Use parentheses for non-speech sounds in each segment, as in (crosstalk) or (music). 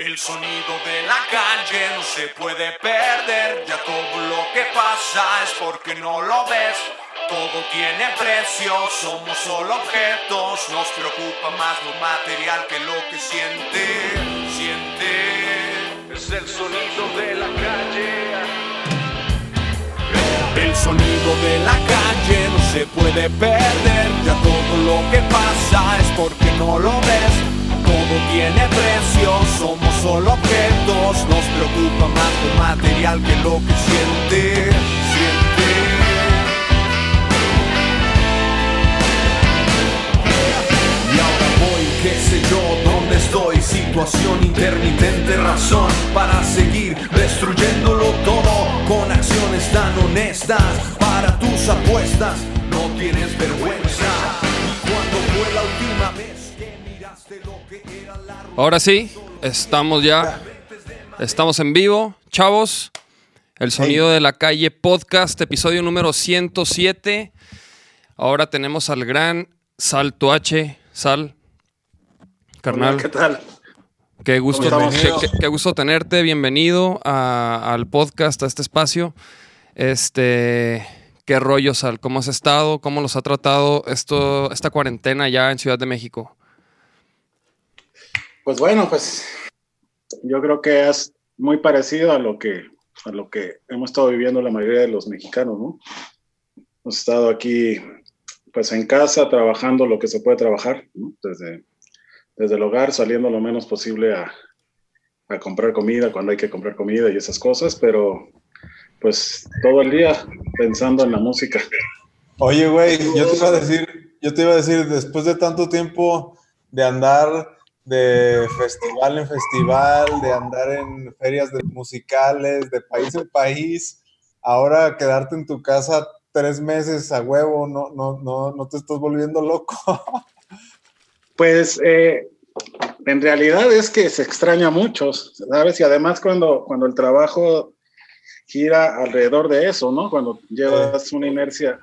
El sonido de la calle no se puede perder, ya todo lo que pasa es porque no lo ves. Todo tiene precio, somos solo objetos, nos preocupa más lo material que lo que siente, siente. Es el sonido de la calle. El sonido de la calle no se puede perder, ya todo lo que pasa es porque no lo ves todo tiene precio, somos solo objetos, nos preocupa más lo material que lo que siente, siente. Y ahora voy, qué sé yo, dónde estoy, situación intermitente, razón para seguir destruyéndolo todo con acciones tan honestas para tus apuestas, no tienes vergüenza. Y cuando fue la última? Ahora sí, estamos ya. Estamos en vivo, chavos. El sonido de la calle podcast, episodio número 107. Ahora tenemos al gran Salto H. Sal. Carnal. ¿Qué tal? Qué gusto, qué, gusto tenerte. Bienvenido al podcast, a este espacio. Este. ¿Qué rollo, Sal? ¿Cómo has estado? ¿Cómo los ha tratado esto, esta cuarentena ya en Ciudad de México? Pues bueno, pues yo creo que es muy parecido a lo que, a lo que hemos estado viviendo la mayoría de los mexicanos, ¿no? Hemos estado aquí, pues en casa, trabajando lo que se puede trabajar, ¿no? Desde, desde el hogar, saliendo lo menos posible a, a comprar comida cuando hay que comprar comida y esas cosas, pero pues todo el día pensando en la música. Oye, güey, yo te iba a decir, yo te iba a decir, después de tanto tiempo de andar de festival en festival, de andar en ferias de musicales, de país en país, ahora quedarte en tu casa tres meses a huevo, no, no, no, no te estás volviendo loco. (laughs) Pues eh, en realidad es que se extraña mucho, ¿sabes? Y además cuando, cuando el trabajo gira alrededor de eso, ¿no? Cuando llevas una inercia,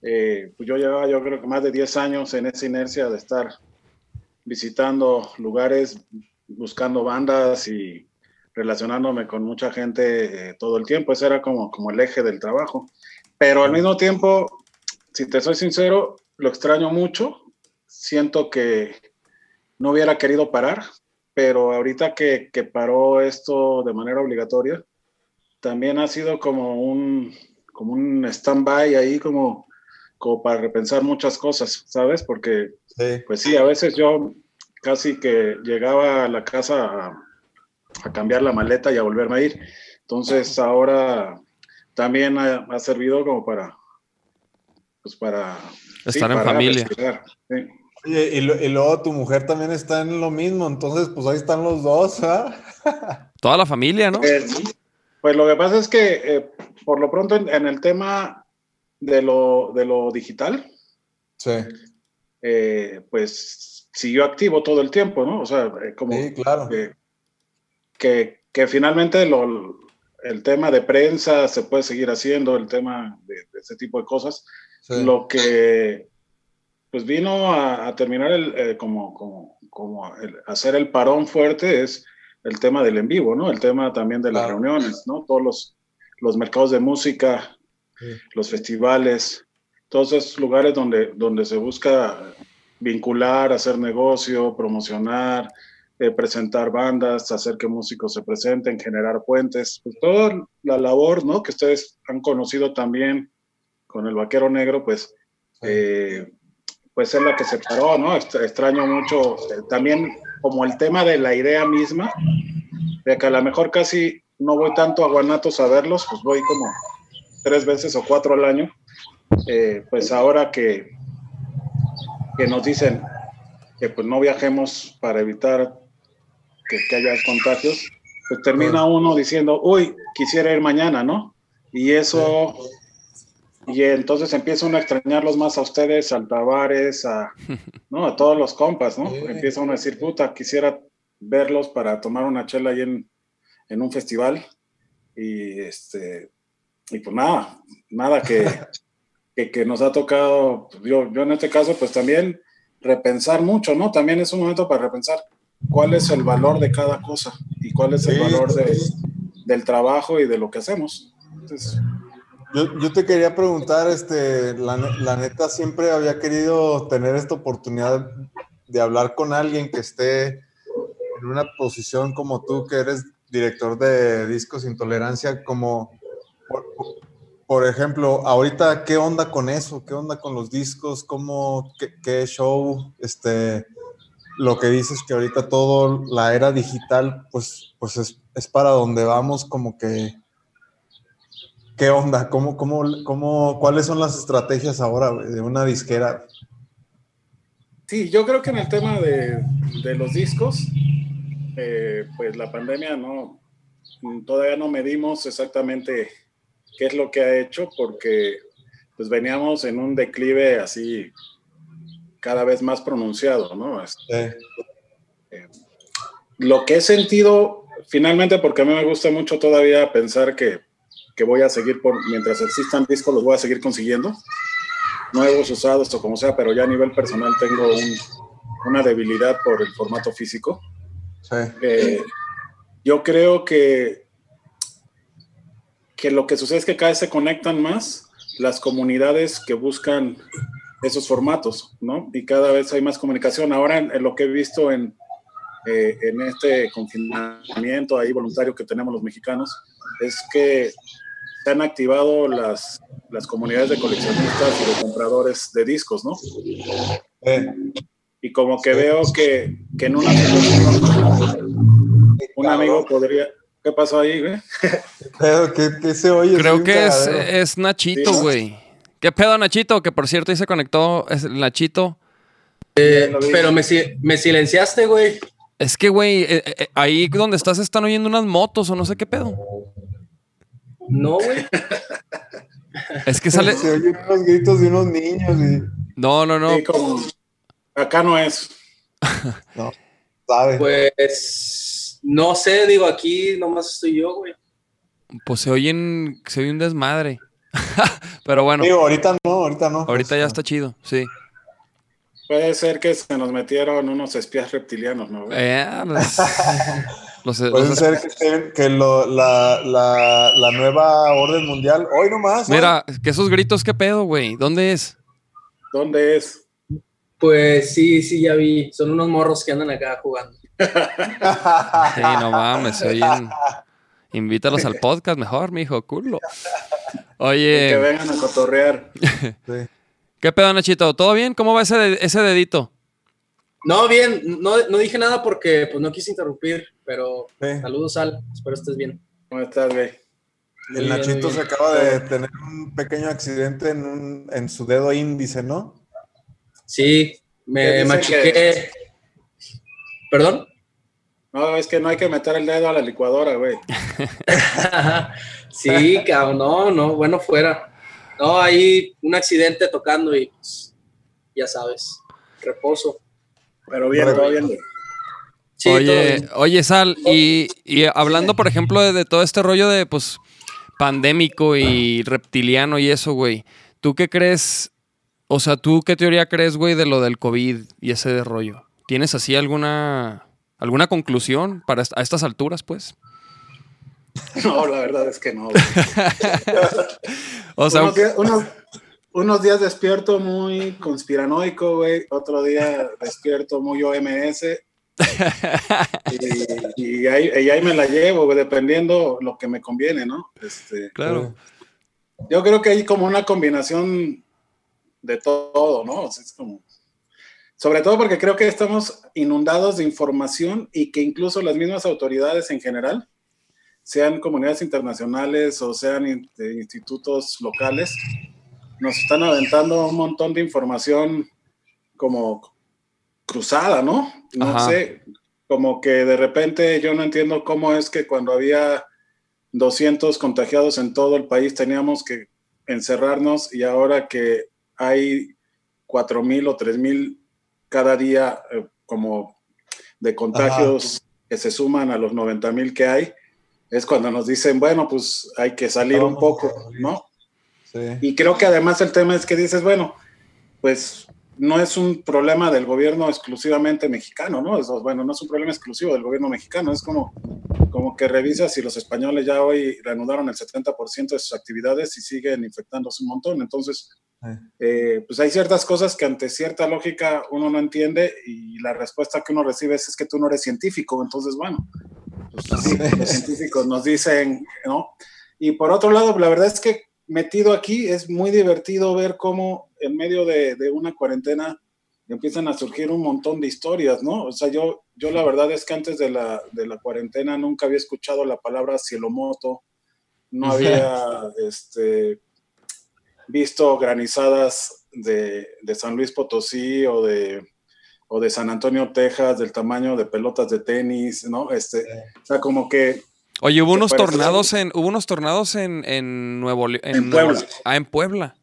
eh, pues yo llevaba yo creo que más de 10 años en esa inercia de estar visitando lugares, buscando bandas y relacionándome con mucha gente eh, todo el tiempo. Ese era como, como el eje del trabajo. Pero al mismo tiempo, si te soy sincero, lo extraño mucho. Siento que no hubiera querido parar, pero ahorita que, que paró esto de manera obligatoria, también ha sido como un, como un stand-by ahí, como, como para repensar muchas cosas, ¿sabes? Porque pues sí, a veces yo casi que llegaba a la casa a, cambiar la maleta y a volverme a ir. Entonces ahora también ha, servido como para, pues para... Estar en familia. y, luego tu mujer también está en lo mismo, entonces pues ahí están los dos, ¿ah? (laughs) Toda la familia, ¿no? Eh, pues lo que pasa es que eh, por lo pronto en, el tema de lo, de lo digital, sí. Eh, pues siguió activo todo el tiempo, ¿no? O sea, eh, como claro. que, que, finalmente el tema de prensa se puede seguir haciendo, el tema de, ese tipo de cosas. Lo que pues vino a, terminar el, eh, como, como, como hacer el parón fuerte es el tema del en vivo, ¿no? El tema también de las reuniones, ¿no? Todos los, los mercados de música, los festivales, todos esos lugares donde, donde se busca vincular, hacer negocio, promocionar, eh, presentar bandas, hacer que músicos se presenten, generar puentes, pues toda la labor, ¿no? Que ustedes han conocido también con el Vaquero Negro, pues, eh, pues es la que se paró, ¿no? Extraño mucho eh, también como el tema de la idea misma, de que a lo mejor casi no voy tanto a Guanatos a verlos, pues voy como tres veces o cuatro al año, eh, pues ahora que, que nos dicen que pues no viajemos para evitar que, haya contagios, pues termina uno diciendo, uy, quisiera ir mañana, ¿no? Y eso, y entonces empieza uno a extrañarlos más a ustedes, al Tavares, a, (laughs) ¿no? a todos los compas, ¿no? Empieza uno a decir, puta, quisiera verlos para tomar una chela ahí en, en un festival. Y este, y pues nada, nada que, (laughs) que, nos ha tocado, yo, yo en este caso, pues también repensar mucho, ¿no? También es un momento para repensar cuál es el valor de cada cosa y cuál es el valor de, del trabajo y de lo que hacemos. yo, yo, te quería preguntar, este, la, la, neta siempre había querido tener esta oportunidad de hablar con alguien que esté en una posición como tú, que eres director de Discos Intolerancia, como, por, ejemplo, ahorita, ¿qué onda con eso? ¿Qué onda con los discos? ¿Cómo, qué, show? Este, lo que dices que ahorita todo la era digital, pues, pues es, es para donde vamos, como que, ¿qué onda? ¿Cómo, cómo, cómo, ¿Cuáles son las estrategias ahora de una disquera? Sí, yo creo que en el tema de, de los discos, eh, pues la pandemia no, todavía no medimos exactamente qué es lo que ha hecho, porque pues veníamos en un declive así cada vez más pronunciado, ¿no? Este, eh, lo que he sentido, finalmente, porque a mí me gusta mucho todavía pensar que, que, voy a seguir, por, mientras existan discos, los voy a seguir consiguiendo, nuevos, usados o como sea, pero ya a nivel personal tengo una debilidad por el formato físico. Sí. Eh, yo creo que, que lo que sucede es que cada vez se conectan más las comunidades que buscan esos formatos, ¿no? Y cada vez hay más comunicación. Ahora, en, lo que he visto en, eh, en este confinamiento ahí voluntario que tenemos los mexicanos, es que se han activado las, las comunidades de coleccionistas y de compradores de discos, ¿no? Y como que veo que, que en una un amigo podría... ¿Qué pasó ahí, güey? ¿Qué, se oye? Creo que es, es, Nachito, güey. ¿Qué pedo, Nachito? Que por cierto, ahí se conectó el Nachito. Eh, pero me, me, silenciaste, güey. Es que, güey, eh, eh, ahí donde estás están oyendo unas motos o no sé qué pedo. No, güey. (laughs) Es que sale. Se oyen unos gritos de unos niños y. No, no, no. Acá no es. (laughs) no, ¿sabes? Pues. No sé, digo, aquí nomás estoy yo, güey. Pues se oyen. Se oye un desmadre. (laughs) Pero bueno. Digo, ahorita no, ahorita no. Ahorita ya está chido, sí. Puede ser que se nos metieron unos espías reptilianos, ¿no? Eh, (laughs) Puede ser que, la, la, nueva orden mundial, hoy nomás. Mira, que esos gritos, ¿qué pedo, güey? ¿Dónde es? ¿Dónde es? Pues sí, sí, ya vi. Son unos morros que andan acá jugando. Sí, no mames, oyen. Invítalos al podcast mejor, mijo, culo. Oye. Que vengan a cotorrear. (laughs) ¿Qué pedo, Nachito? ¿Todo bien? ¿Cómo va ese, ese dedito? No, bien. No, no, dije nada porque pues, no quise interrumpir, pero saludos, Al. Espero estés bien. ¿Cómo estás, güey? El Nachito se acaba de tener un pequeño accidente en, un, en su dedo índice, ¿no? Sí, me machuqué. ¿Perdón? No, es que no hay que meter el dedo a la licuadora, güey. (laughs) sí, cabrón, no, no, bueno fuera. No, hay un accidente tocando y pues, ya sabes, reposo. Pero bien, todo bien. oye, oye, Sal, y, hablando, por ejemplo, de, todo este rollo de, pues, pandémico y reptiliano y eso, güey, ¿tú qué crees? O sea, ¿tú qué teoría crees, güey, de lo del COVID y ese de rollo? ¿Tienes así alguna ¿Alguna conclusión para a estas alturas, pues? (laughs) No, la verdad es que no. (laughs) o sea, unos, días, despierto muy conspiranoico, güey. Otro día despierto muy OMS. (laughs) y, ahí, me la llevo, dependiendo lo que me conviene, ¿no? Este, claro. Yo creo que hay como una combinación de todo, ¿no? es como sobre todo porque creo que estamos inundados de información y que incluso las mismas autoridades en general, sean comunidades internacionales o sean institutos locales, nos están aventando un montón de información como cruzada, ¿no? No sé, como que de repente yo no entiendo cómo es que cuando había 200 contagiados en todo el país teníamos que encerrarnos y ahora que hay 4.000 o 3.000 cada día eh, como de contagios que se suman a los 90 mil que hay, es cuando nos dicen, bueno, pues hay que salir un poco, ¿no? Sí. Y creo que además el tema es que dices, bueno, pues no es un problema del gobierno exclusivamente mexicano, ¿no? bueno, no es un problema exclusivo del gobierno mexicano, es como, como que revisa si los españoles ya hoy reanudaron el 70% de sus actividades y siguen infectándose un montón. Entonces, eh, pues hay ciertas cosas que ante cierta lógica uno no entiende y la respuesta que uno recibe es, que tú no eres científico. Entonces, bueno, pues, los científicos nos dicen, ¿no? Y por otro lado, la verdad es que metido aquí es muy divertido ver cómo en medio de, una cuarentena empiezan a surgir un montón de historias, ¿no? O sea, yo, yo la verdad es que antes de la, de la cuarentena nunca había escuchado la palabra cielomoto, no había este, visto granizadas de, de, San Luis Potosí o de, o de San Antonio, Texas, del tamaño de pelotas de tenis, ¿no? Este, o sea, como que Oye, hubo unos tornados en, hubo unos tornados en, en Nuevo León. En, Puebla. ah, en Puebla.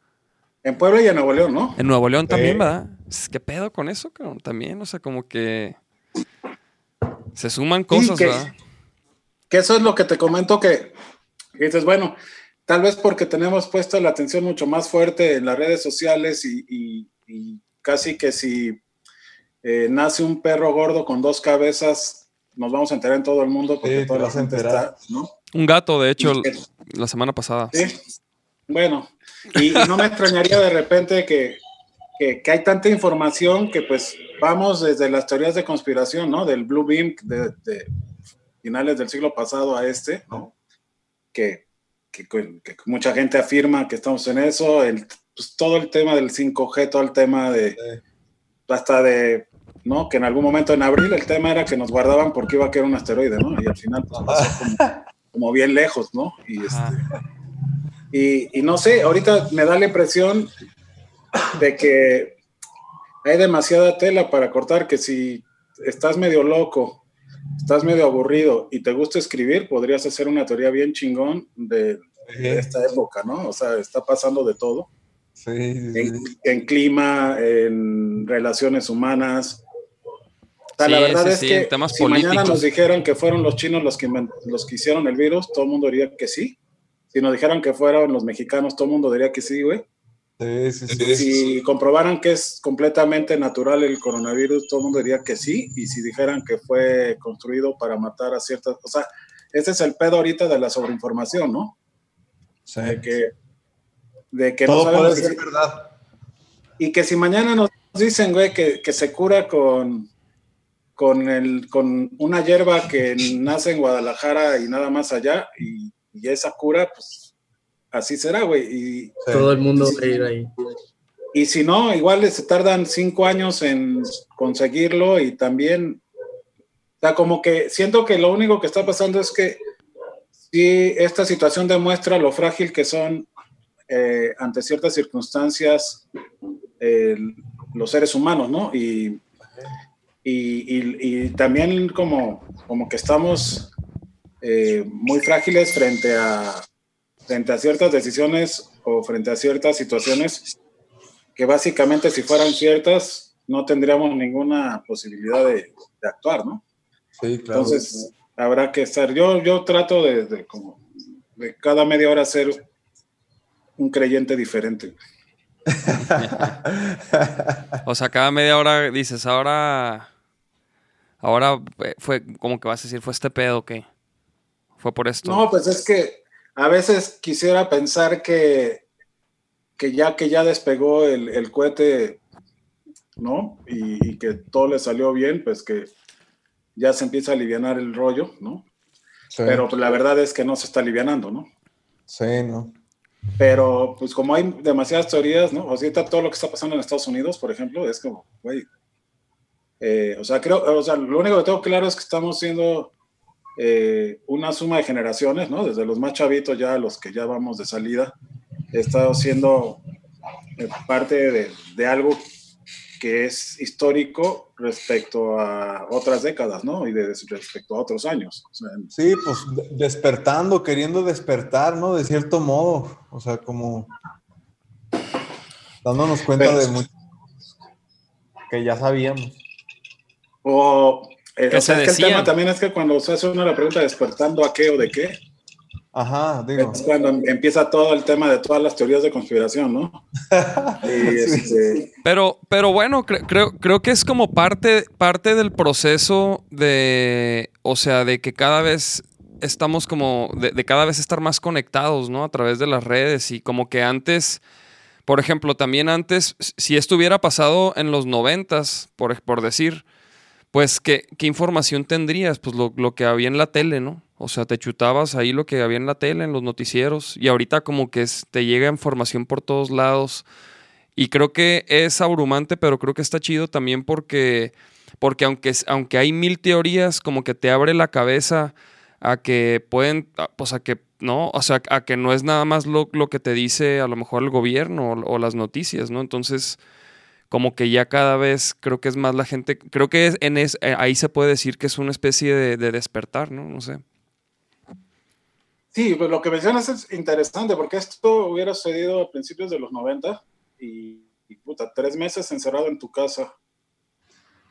En Puebla y en Nuevo León, ¿no? En Nuevo León también, ¿verdad? ¿Qué pedo con eso, cabrón? También, o sea, como que se suman cosas, ¿verdad? Que eso es lo que te comento que, dices, bueno, tal vez porque tenemos puesta la atención mucho más fuerte en las redes sociales y, casi que si eh, nace un perro gordo con dos cabezas, nos vamos a enterar en todo el mundo porque toda la gente está, ¿no? Un gato, de hecho, la semana pasada. Sí. Bueno, y, no me extrañaría de repente que, que, hay tanta información que pues vamos desde las teorías de conspiración, ¿no? Del Blue Beam de, finales del siglo pasado a este, ¿no? Que, que, mucha gente afirma que estamos en eso, el, pues, todo el tema del 5G, todo el tema de, hasta de ¿no? Que en algún momento en abril el tema era que nos guardaban porque iba a caer un asteroide, ¿no? Y al final pues, pasó como, bien lejos, ¿no? Este, y, no sé, ahorita me da la impresión de que hay demasiada tela para cortar, que si estás medio loco, estás medio aburrido y te gusta escribir, podrías hacer una teoría bien chingón de, esta época, ¿no? O sea, está pasando de todo. En, clima, en relaciones humanas, la verdad es que si mañana nos dijeran que fueron los chinos los que, los que hicieron el virus, todo el mundo diría que sí. Si nos dijeran que fueron los mexicanos, todo el mundo diría que sí, güey. si comprobaran que es completamente natural el coronavirus, todo el mundo diría que sí. Y si dijeran que fue construido para matar a ciertas... O sea, ese es el pedo ahorita de la sobreinformación, ¿no? De que, de que Todo puede ser verdad. Y que si mañana nos dicen, güey, que, que se cura con, con, el, con una hierba que nace en Guadalajara y nada más allá, y, esa cura, pues así será, güey. Y, Todo el mundo va a ir ahí. Y si no, igual se tardan cinco años en conseguirlo y también, o sea, como que siento que lo único que está pasando es que si esta situación demuestra lo frágil que son eh, ante ciertas circunstancias los seres humanos, ¿no? Y y, también como, como que estamos eh, muy frágiles frente a, frente a ciertas decisiones o frente a ciertas situaciones que básicamente si fueran ciertas no tendríamos ninguna posibilidad de, actuar, ¿no? Sí, claro. Entonces habrá que estar, yo, yo trato de, de, como, de cada media hora ser un creyente diferente. (laughs) o sea, cada media hora dices, ahora Ahora eh, fue como que vas a decir, fue este pedo que fue por esto. No, pues es que a veces quisiera pensar que, que ya que ya despegó el, cohete, ¿no? Y, que todo le salió bien, pues que ya se empieza a aliviar el rollo, ¿no? Pero pues, la verdad es que no se está alivianando, ¿no? Sí, ¿no? Pero pues como hay demasiadas teorías, ¿no? O sea, todo lo que está pasando en Estados Unidos, por ejemplo, es como, güey, eh, o sea, creo, o sea, lo único que tengo claro es que estamos siendo eh, una suma de generaciones, ¿no? Desde los más chavitos ya a los que ya vamos de salida, he estado siendo eh, parte de, de, algo que es histórico respecto a otras décadas, ¿no? Y de, respecto a otros años. sí, pues despertando, queriendo despertar, ¿no? De cierto modo, o sea, como dándonos cuenta de mucho que ya sabíamos. O, eh, o sea, es que el tema también es que cuando se hace una la pregunta despertando a qué o de qué, Ajá, digo. Es cuando empieza todo el tema de todas las teorías de conspiración, ¿no? (laughs) Este, pero, pero bueno, creo, creo que es como parte, parte del proceso de, o sea, de que cada vez estamos como, de, cada vez estar más conectados, ¿no? A través de las redes y como que antes, por ejemplo, también antes, si esto hubiera pasado en los noventas, por, por decir, pues, ¿qué, ¿qué, información tendrías? Pues lo, lo que había en la tele, ¿no? O sea, te chutabas ahí lo que había en la tele, en los noticieros, y ahorita como que te llega información por todos lados. Y creo que es abrumante, pero creo que está chido también porque, porque aunque, aunque hay mil teorías, como que te abre la cabeza a que pueden, pues a que, ¿no? O sea, a que no es nada más lo, lo que te dice a lo mejor el gobierno o, las noticias, ¿no? Entonces, como que ya cada vez creo que es más la gente, creo que en es, eh, ahí se puede decir que es una especie de, de despertar, ¿no? No sé. Sí, pues lo que mencionas es interesante porque esto hubiera sucedido a principios de los 90 y, puta, tres meses encerrado en tu casa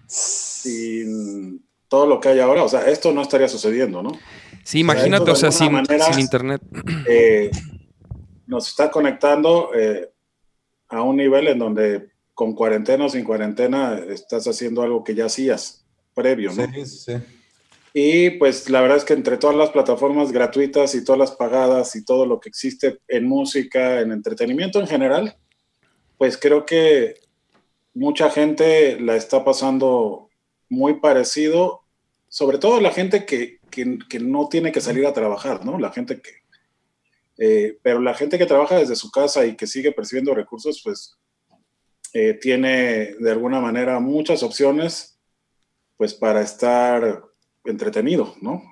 sin todo lo que hay ahora. O sea, esto no estaría sucediendo, ¿no? Sí, imagínate, o sea, sin, internet. Eh, nos está conectando eh, a un nivel en donde con cuarentena o sin cuarentena estás haciendo algo que ya hacías previo, ¿no? Sí, sí. Y pues la verdad es que entre todas las plataformas gratuitas y todas las pagadas y todo lo que existe en música, en entretenimiento en general, pues creo que mucha gente la está pasando muy parecido, sobre todo la gente que, no tiene que salir a trabajar, ¿no? La gente que... Eh, pero la gente que trabaja desde su casa y que sigue percibiendo recursos, pues eh, tiene de alguna manera muchas opciones, pues para estar entretenido, ¿no?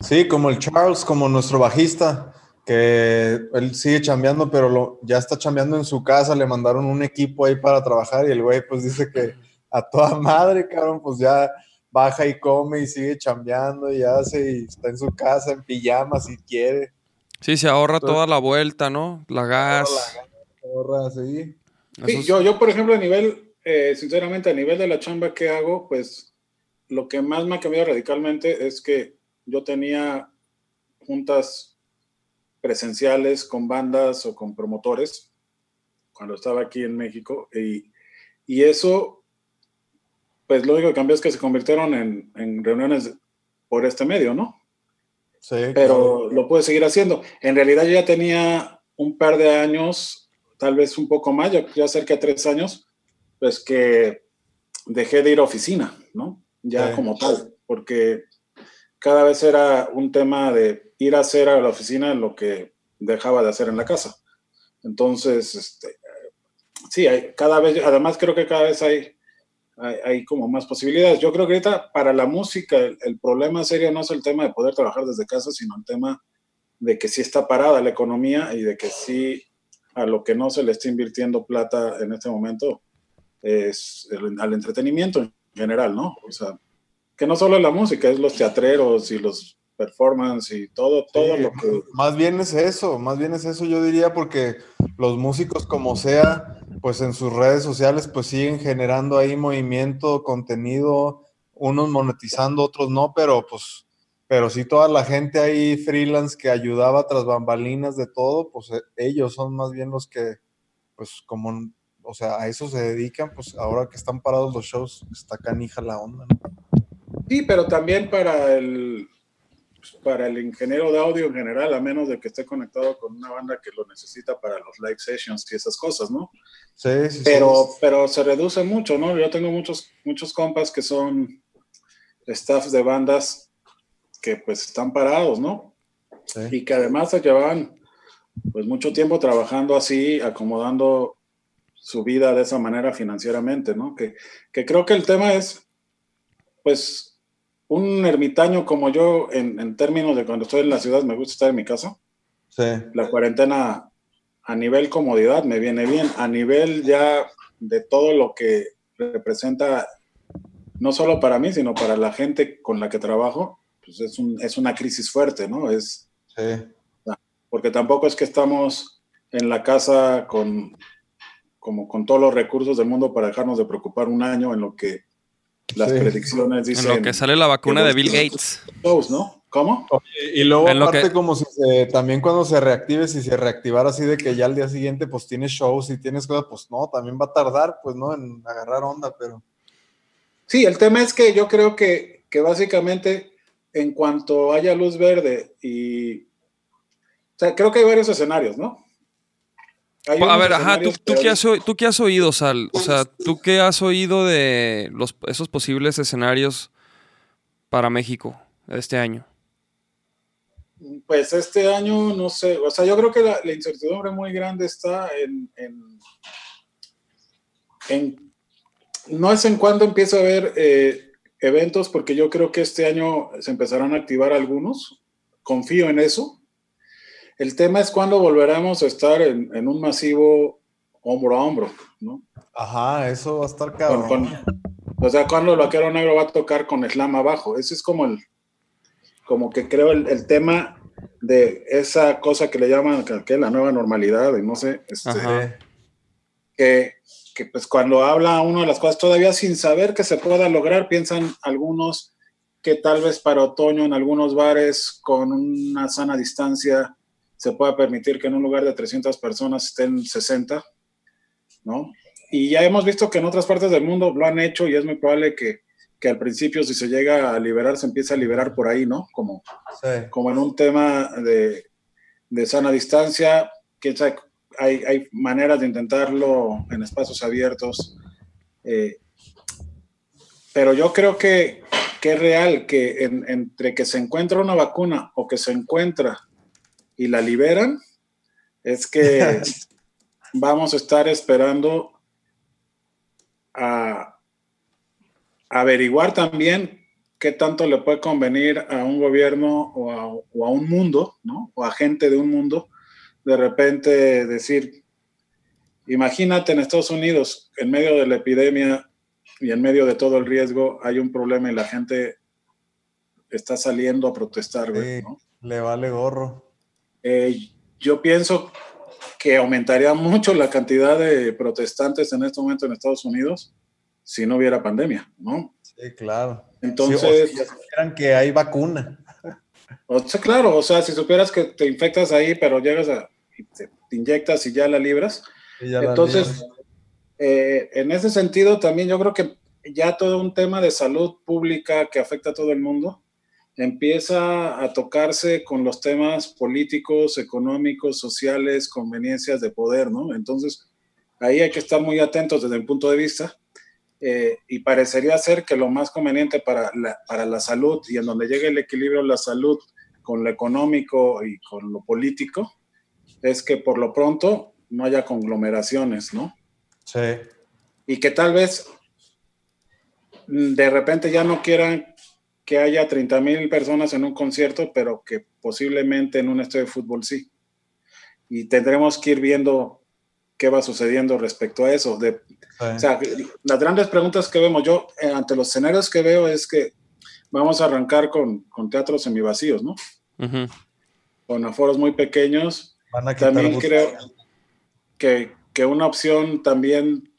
Sí, como el Charles, como nuestro bajista, que él sigue chambeando, pero lo, ya está chambeando en su casa, le mandaron un equipo ahí para trabajar y el güey pues dice que a toda madre, cabrón, pues ya baja y come y sigue chambeando y hace y está en su casa en pijama si quiere. Sí, se ahorra toda la vuelta, ¿no? La gas. ahorra, sí. Yo, yo, por ejemplo, a nivel, eh, sinceramente, a nivel de la chamba que hago, pues lo que más me ha cambiado radicalmente es que yo tenía juntas presenciales con bandas o con promotores cuando estaba aquí en México y, y eso, pues lo único que cambió es que se convirtieron en, en reuniones por este medio, ¿no? Sí. Pero lo pude seguir haciendo. En realidad yo ya tenía un par de años, tal vez un poco más, ya, ya cerca de tres años, pues que dejé de ir a oficina, ¿no? Ya como tal, porque cada vez era un tema de ir a hacer a la oficina lo que dejaba de hacer en la casa. Entonces, este, sí, hay, cada vez, además creo que cada vez hay, hay, como más posibilidades. Yo creo que ahorita para la música el, problema serio no es el tema de poder trabajar desde casa, sino el tema de que sí está parada la economía y de que sí a lo que no se le está invirtiendo plata en este momento es al entretenimiento en general, ¿no? O sea, que no solo la música, es los teatreros y los performance y todo, todo lo que... Más bien es eso, más bien es eso yo diría porque los músicos como sea, pues en sus redes sociales pues siguen generando ahí movimiento, contenido, unos monetizando, otros no, pero pues, pero sí toda la gente ahí freelance que ayudaba tras bambalinas de todo, pues eh, ellos son más bien los que, pues como, o sea, a eso se dedican, pues ahora que están parados los shows, está canija la onda. Sí, pero también para el, para el ingeniero de audio en general, a menos de que esté conectado con una banda que lo necesita para los live sessions y esas cosas, ¿no? Sí, sí, pero, sí. Pero se reduce mucho, ¿no? Yo tengo muchos, muchos compas que son staffs de bandas que pues están parados, ¿no? Sí. Y que además se llevan pues mucho tiempo trabajando así, acomodando su vida de esa manera financieramente, ¿no? Que, que creo que el tema es, pues, un ermitaño como yo, en, términos de cuando estoy en la ciudad, me gusta estar en mi casa. Sí. La cuarentena a nivel comodidad me viene bien, a nivel ya de todo lo que representa, no solo para mí, sino para la gente con la que trabajo, pues es, un, es una crisis fuerte, ¿no? Es, sí. Porque tampoco es que estamos en la casa con, como con todos los recursos del mundo para dejarnos de preocupar un año en lo que las predicciones dicen. En lo que sale la vacuna de Bill Gates. ¿no? ¿Cómo? y luego aparte como si también cuando se reactive, si se reactivara así de que ya al día siguiente pues tienes shows y tienes cosas, pues no, también va a tardar, pues no, en agarrar onda, pero... Sí, el tema es que yo creo que, que básicamente en cuanto haya luz verde y... O sea, creo que hay varios escenarios, ¿no? a ver, ajá, ¿tú, tú, qué has, ¿tú, qué has, oído, Sal? O sea, ¿tú qué has oído de los, esos posibles escenarios para México este año? Pues este año, no sé, o sea, yo creo que la, incertidumbre muy grande está en, en, no es en cuándo empieza a haber eh, eventos, porque yo creo que este año se empezarán a activar algunos, confío en eso. El tema es cuándo volveremos a estar en, un masivo hombro a hombro, ¿no? Ajá, eso va a estar cabrón. o sea, cuando el vaquero negro va a tocar con slam abajo. Ese es como el, como que creo el, tema de esa cosa que le llaman que, la nueva normalidad, y no sé, este, que, que, pues cuando habla uno de las cosas todavía sin saber que se pueda lograr, piensan algunos que tal vez para otoño en algunos bares con una sana distancia se pueda permitir que en un lugar de 300 personas estén 60, ¿no? Y ya hemos visto que en otras partes del mundo lo han hecho y es muy probable que que al principio si se llega a liberar, se empieza a liberar por ahí, ¿no? Como, como en un tema de, de sana distancia, que hay, hay, maneras de intentarlo en espacios abiertos. Eh, pero yo creo que, que es real que entre que se encuentra una vacuna o que se encuentra y la liberan, es que (laughs) vamos a estar esperando a, averiguar también qué tanto le puede convenir a un gobierno o a, un mundo, ¿no? O a gente de un mundo, de repente decir, imagínate en Estados Unidos, en medio de la epidemia y en medio de todo el riesgo, hay un problema y la gente está saliendo a protestar, ¿no? Le vale gorro. Eh, yo pienso que aumentaría mucho la cantidad de protestantes en este momento en Estados Unidos si no hubiera pandemia, ¿no? Sí, claro. Entonces... si supieran que hay vacuna. (laughs) O sea, claro, o sea, si supieras que te infectas ahí, pero llegas a... te, inyectas y ya la libras. entonces, eh, en ese sentido, también yo creo que ya todo un tema de salud pública que afecta a todo el mundo empieza a tocarse con los temas políticos, económicos, sociales, conveniencias de poder, ¿no? Entonces, ahí hay que estar muy atentos desde el punto de vista eh, y parecería ser que lo más conveniente para la, para la salud y en donde llegue el equilibrio la salud con lo económico y con lo político es que por lo pronto no haya conglomeraciones, ¿no? Sí. Y que tal vez de repente ya no quieran que haya 30 mil personas en un concierto, pero que posiblemente en un estadio de fútbol sí. Y tendremos que ir viendo qué va sucediendo respecto a eso. De, O sea, las grandes preguntas que vemos yo eh, ante los escenarios que veo es que vamos a arrancar con, con teatros semivacíos, ¿no? Con aforos muy pequeños. También creo que, que una opción también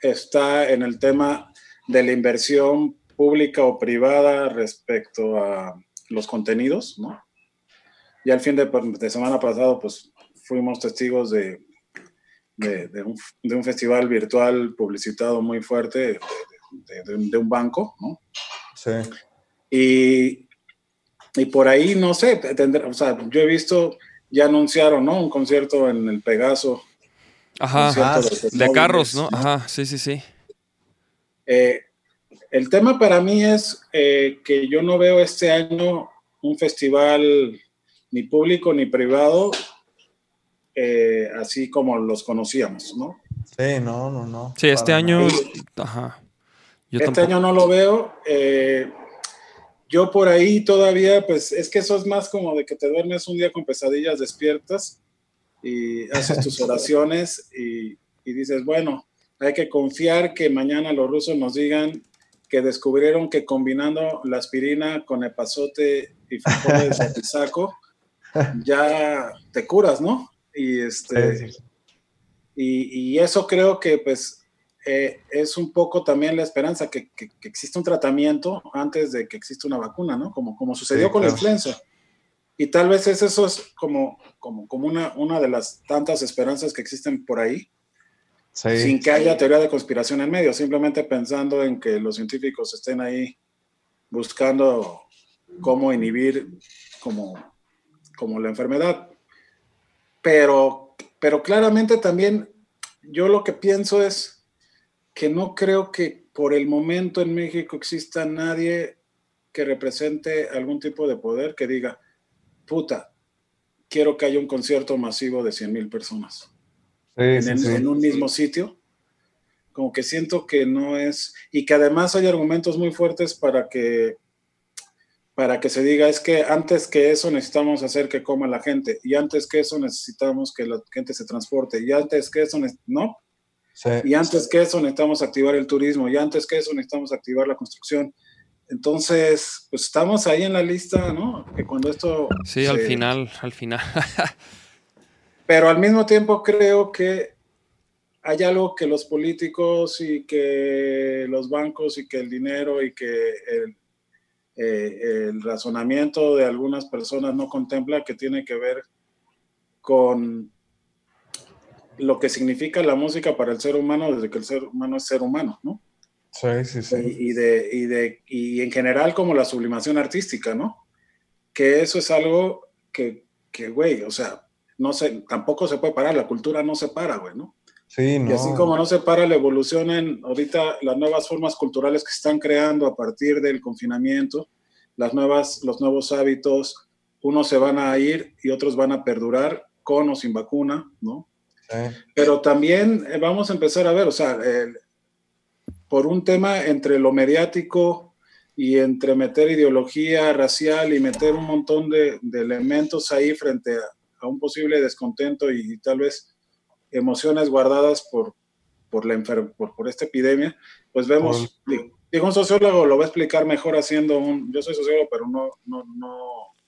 está en el tema de la inversión pública o privada respecto a los contenidos, ¿no? Y al fin de, de semana pasado, pues fuimos testigos de de, un, de, un, festival virtual publicitado muy fuerte de, un banco, ¿no? Sí. Y, y por ahí, no sé, tendrá, o sea, yo he visto, ya anunciaron, ¿no? Un concierto en el Pegaso. Ajá, ah, de, carros, ¿no? Ajá, sí, sí, sí. Eh, el tema para mí es eh, que yo no veo este año un festival ni público ni privado eh, así como los conocíamos, ¿no? Sí, no, no, no. Sí, este año, ajá. este año no lo veo. Eh, yo por ahí todavía, pues es que eso es más como de que te duermes un día con pesadillas, despiertas y haces tus (laughs) oraciones y, dices, bueno, hay que confiar que mañana los rusos nos digan que descubrieron que combinando la aspirina con epazote y frijoles de (laughs) saco, ya te curas, ¿no? Y, este, y, eso creo que pues eh, es un poco también la esperanza que, que, existe un tratamiento antes de que exista una vacuna, ¿no? Como, como sucedió con la influenza. Y tal vez es eso es como, como, como una, una de las tantas esperanzas que existen por ahí, sin que haya teoría de conspiración en medio, simplemente pensando en que los científicos estén ahí buscando cómo inhibir como, como la enfermedad. Pero, pero claramente también yo lo que pienso es que no creo que por el momento en México exista nadie que represente algún tipo de poder que diga, puta, quiero que haya un concierto masivo de 100 mil personas en, un mismo sitio. Como que siento que no es, y que además hay argumentos muy fuertes para que para que se diga es que antes que eso necesitamos hacer que coma la gente y antes que eso necesitamos que la gente se transporte y antes que eso no y antes que eso necesitamos activar el turismo y antes que eso necesitamos activar la construcción. Entonces pues estamos ahí en la lista no que cuando esto sí al final al final. (laughs) Pero al mismo tiempo creo que hay algo que los políticos y que los bancos y que el dinero y que el, eh, el razonamiento de algunas personas no contempla que tiene que ver con lo que significa la música para el ser humano desde que el ser humano es ser humano, ¿no? Sí, sí, sí. Y, de, y, de, y en general como la sublimación artística, ¿no? Que eso es algo que, que, güey, o sea, no se, tampoco se puede parar, la cultura no se para, güey, ¿no? Sí, no. Y así como no se para la evolución en ahorita las nuevas formas culturales que están creando a partir del confinamiento, las nuevas, los nuevos hábitos, unos se van a ir y otros van a perdurar con o sin vacuna, ¿no? Pero también eh, vamos a empezar a ver, o sea, por un tema entre lo mediático y entre meter ideología racial y meter un montón de, elementos ahí frente a, un posible descontento y tal vez emociones guardadas por, por, la por, por esta epidemia, pues vemos, digo, un sociólogo lo va a explicar mejor haciendo un, yo soy sociólogo, pero no, no, no,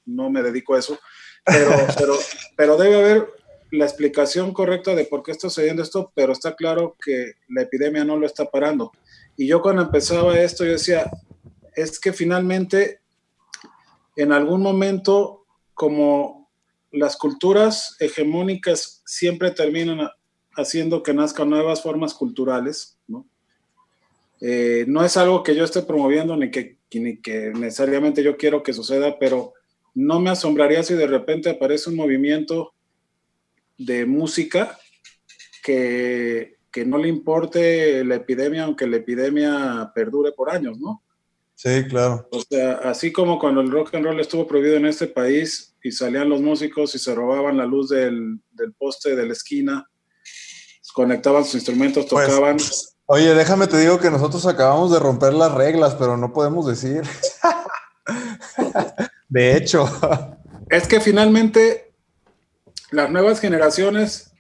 no me dedico a eso, pero, (laughs) pero, pero debe haber la explicación correcta de por qué está sucediendo esto, pero está claro que la epidemia no lo está parando. Y yo cuando empezaba esto, yo decía, es que finalmente, en algún momento, como las culturas hegemónicas siempre terminan haciendo que nazcan nuevas formas culturales, ¿no? Eh, es algo que yo esté promoviendo ni que necesariamente yo quiero que suceda, pero no me asombraría si de repente aparece un movimiento de música que, que no le importe la epidemia, aunque la epidemia perdure por años, ¿no? Sí, claro. O sea, así como cuando el rock and roll estuvo prohibido en este país y salían los músicos y se robaban la luz del, del poste de la esquina, conectaban sus instrumentos, pues, tocaban. oye, déjame te digo que nosotros acabamos de romper las reglas, pero no podemos decir. (laughs) de hecho. Es que finalmente las nuevas generaciones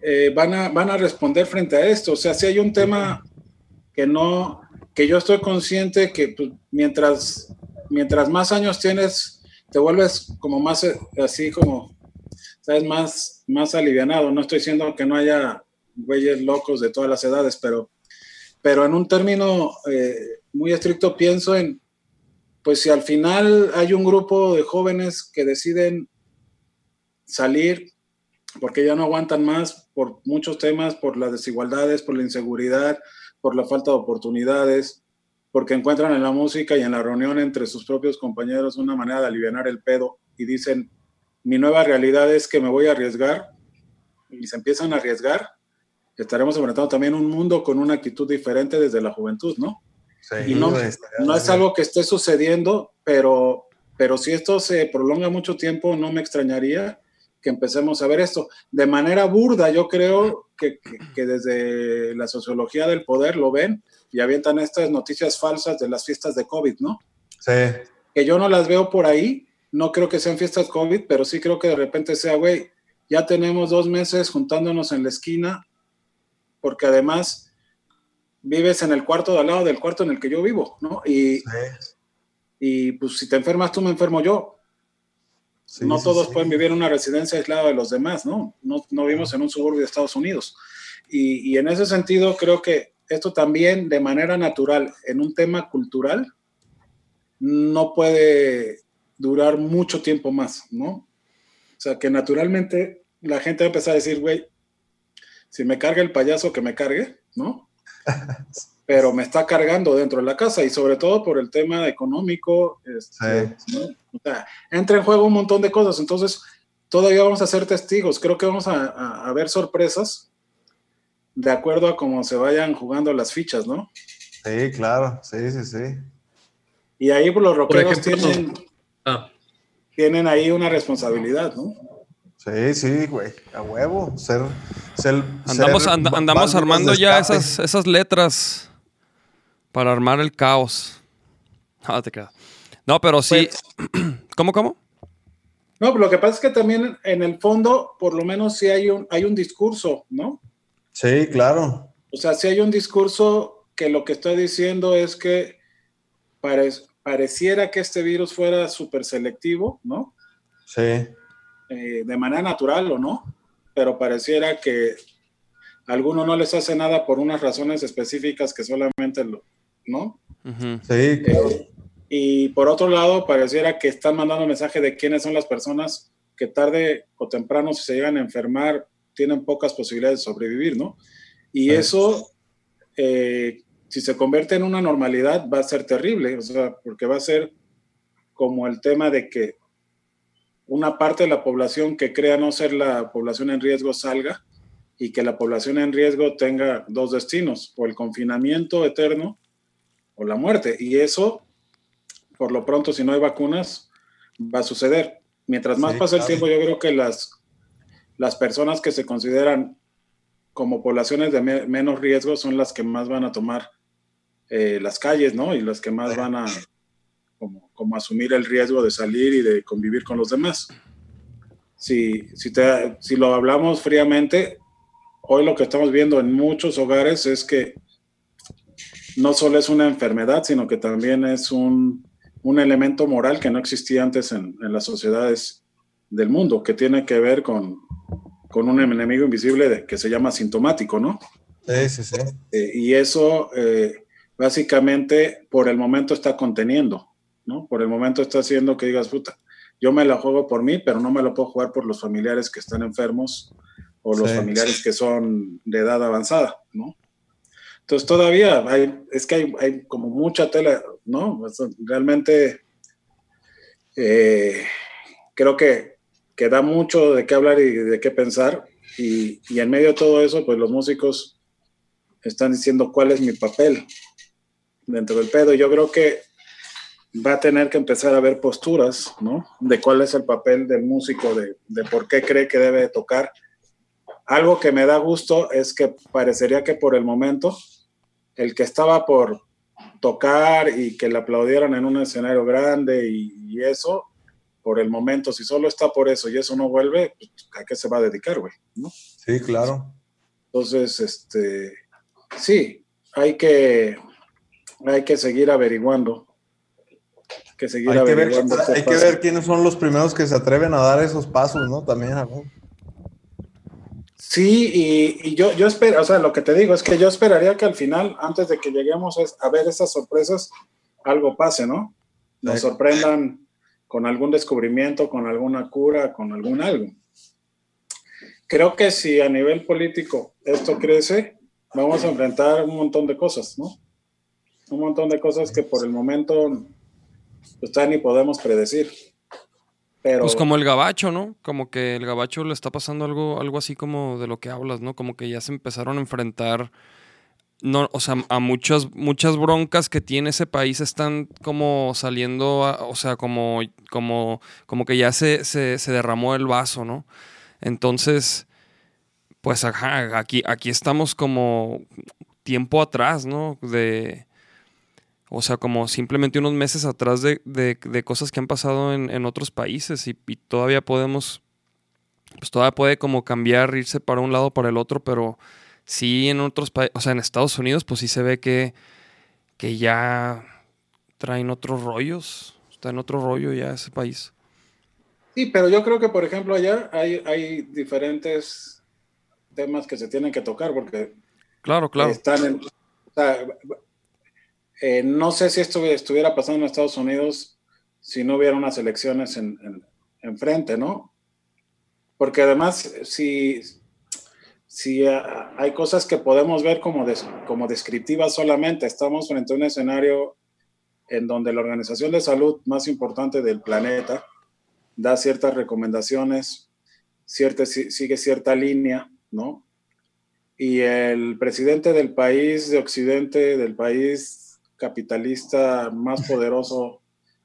eh, van, a, van a responder frente a esto. O sea, si hay un tema que no, que yo estoy consciente que pues, mientras, mientras más años tienes, te vuelves como más eh, así como, sabes, más, más alivianado. No estoy diciendo que no haya güeyes locos de todas las edades, pero, pero en un término eh, muy estricto pienso en, pues si al final hay un grupo de jóvenes que deciden salir porque ya no aguantan más por muchos temas, por las desigualdades, por la inseguridad, por la falta de oportunidades, porque encuentran en la música y en la reunión entre sus propios compañeros una manera de aliviar el pedo y dicen, mi nueva realidad es que me voy a arriesgar y se empiezan a arriesgar, estaremos enfrentando también un mundo con una actitud diferente desde la juventud, ¿no? y no, no es algo que esté sucediendo, pero, pero si esto se prolonga mucho tiempo, no me extrañaría que empecemos a ver esto. De manera burda, yo creo que, que, desde la sociología del poder lo ven y avientan estas noticias falsas de las fiestas de COVID, ¿no? Sí. Que yo no las veo por ahí, no creo que sean fiestas COVID, pero sí creo que de repente sea, güey, ya tenemos dos meses juntándonos en la esquina, porque además vives en el cuarto de al lado del cuarto en el que yo vivo, ¿no? Y, sí. y pues si te enfermas tú, me enfermo yo no todos pueden vivir en una residencia aislada de los demás, ¿no? No, no vivimos en un suburbio de Estados Unidos. Y, y, en ese sentido creo que esto también de manera natural en un tema cultural no puede durar mucho tiempo más, ¿no? O sea, que naturalmente la gente va a empezar a decir, güey, si me carga el payaso, que me cargue, ¿no? (laughs) Pero me está cargando dentro de la casa y sobre todo por el tema económico, este, entra en juego un montón de cosas. Entonces, todavía vamos a ser testigos. Creo que vamos a, a ver sorpresas de acuerdo a cómo se vayan jugando las fichas, ¿no? Sí, claro, sí, sí, sí. Y ahí pues, los rockeros tienen, ah. tienen ahí una responsabilidad, ¿no? Sí, sí, güey, a huevo, ser... andamos andamos armando ya esas, esas letras para armar el caos. (laughs) Ah, te queda. No, pero sí. Pues (clears throat) ¿Cómo, cómo? No, lo que pasa es que también en el fondo, por lo menos sí hay un, hay un discurso, ¿no? Sí, claro. O sea, si hay un discurso que lo que está diciendo es que pareciera que este virus fuera súper selectivo, ¿no? Sí. Eh, de manera natural o no, pero pareciera que a algunos no les hace nada por unas razones específicas que solamente lo, ¿no? Sí, claro. Eh, y por otro lado, pareciera que están mandando mensaje de quiénes son las personas que tarde o temprano, si se llegan a enfermar, tienen pocas posibilidades de sobrevivir, ¿no? Y eso, eh, si se convierte en una normalidad, va a ser terrible, o sea, porque va a ser como el tema de que una parte de la población que crea no ser la población en riesgo salga y que la población en riesgo tenga dos destinos, o el confinamiento eterno o la muerte. Y eso, por lo pronto, si no hay vacunas, va a suceder. Mientras más pasa el tiempo, yo creo que las las personas que se consideran como poblaciones de menos riesgo son las que más van a tomar eh, las calles, ¿no? Y las que más van a como, asumir el riesgo de salir y de convivir con los demás. Si, si, si lo hablamos fríamente, hoy lo que estamos viendo en muchos hogares es que no solo es una enfermedad, sino que también es un, un elemento moral que no existía antes en, en, las sociedades del mundo, que tiene que ver con, con un enemigo invisible que se llama sintomático, ¿no? Sí, sí, sí. Eh, y eso eh, básicamente por el momento está conteniendo, ¿no? Por el momento está haciendo que digas, puta, yo me la juego por mí, pero no me lo puedo jugar por los familiares que están enfermos o los familiares que son de edad avanzada, ¿no? Entonces todavía hay, es que hay, como mucha tela, ¿no? Realmente eh, creo que que da mucho de qué hablar y de qué pensar. Y, y, en medio de todo eso, pues los músicos están diciendo cuál es mi papel dentro del pedo. Yo creo que va a tener que empezar a ver posturas, ¿no? De cuál es el papel del músico, de, de por qué cree que debe tocar. Algo que me da gusto es que parecería que por el momento, el que estaba por tocar y que le aplaudieran en un escenario grande y, y eso, por el momento, si solo está por eso y eso no vuelve, pues, ¿a qué se va a dedicar, güey? ¿No? Sí, claro. Entonces, este, sí, hay que, hay que seguir averiguando. Hay que seguir hay Que ver, hay que ver quiénes son los primeros que se atreven a dar esos pasos, ¿no? También, ¿no? Sí, y, y, yo, yo espero, o sea, lo que te digo es que yo esperaría que al final, antes de que lleguemos a ver esas sorpresas, algo pase, ¿no? Nos sorprendan con algún descubrimiento, con alguna cura, con algún algo. Creo que si a nivel político esto crece, vamos a enfrentar un montón de cosas, ¿no? Un montón de cosas que por el momento pues, ni podemos predecir. Pues como el gabacho, ¿no? Como que el gabacho le está pasando algo, algo así como de lo que hablas, ¿no? Como que ya se empezaron a enfrentar no, o sea, a muchas, muchas broncas que tiene ese país están como saliendo, o sea, como, como, como que ya se, se, derramó el vaso, ¿no? Entonces, pues ajá, aquí, aquí estamos como tiempo atrás, ¿no? De, o sea, como simplemente unos meses atrás de, cosas que han pasado en, otros países y, y, todavía podemos, pues todavía puede como cambiar, irse para un lado o para el otro, pero sí en otros países, o sea, en Estados Unidos, pues sí se ve que, que ya traen otros rollos, está en otro rollo ya ese país. Sí, pero yo creo que, por ejemplo, allá hay, hay diferentes temas que se tienen que tocar porque claro, claro. están en, eh, no sé si esto estuviera pasando en Estados Unidos si no hubiera unas elecciones en, en, ¿no? Porque además, si, si hay cosas que podemos ver como, como descriptivas solamente, estamos frente a un escenario en donde la organización de salud más importante del planeta da ciertas recomendaciones, cierta, sigue cierta línea, ¿no? Y el presidente del país de Occidente, del país capitalista más poderoso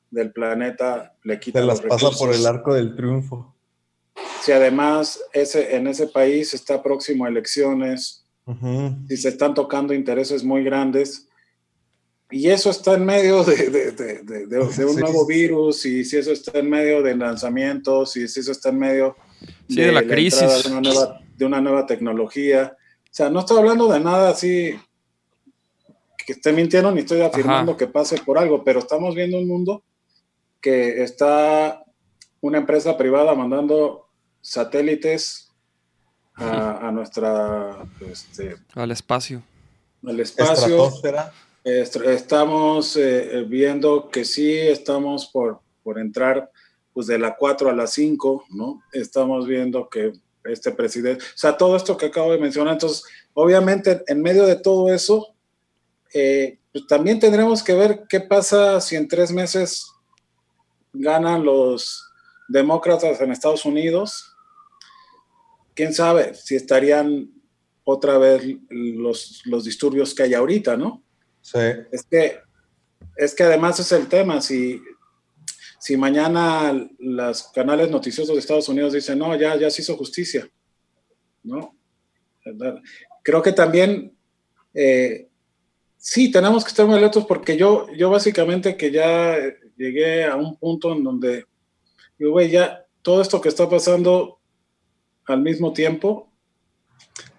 del planeta, le quita. Se las pasa por el arco del triunfo. Si además ese, en ese país está próximo a elecciones, si se están tocando intereses muy grandes, y eso está en medio de, de, de, de un nuevo virus, y si eso está en medio de lanzamientos, y si eso está en medio de, la, crisis. De una, nueva, de una nueva tecnología. O sea, no estoy hablando de nada así que esté mintiendo ni estoy afirmando que pase por algo, pero estamos viendo un mundo que está una empresa privada mandando satélites a, nuestra... Este, al espacio. Al espacio. Estamos eh, viendo que sí estamos por, por entrar pues de la 4 a la 5, ¿no? Estamos viendo que este presidente, o sea, todo esto que acabo de mencionar, entonces, obviamente, en medio de todo eso, eh, pues también tendremos que ver qué pasa si en tres meses ganan los demócratas en Estados Unidos. Quién sabe si estarían otra vez los, los disturbios que hay ahorita, ¿no? Sí. Es que, es que además es el tema, si, si mañana los canales noticiosos de Estados Unidos dicen, no, ya, ya se hizo justicia, ¿no? Creo que también, eh, sí, tenemos que estar muy alertos porque yo, yo básicamente que ya llegué a un punto en donde, yo, güey, ya todo esto que está pasando al mismo tiempo,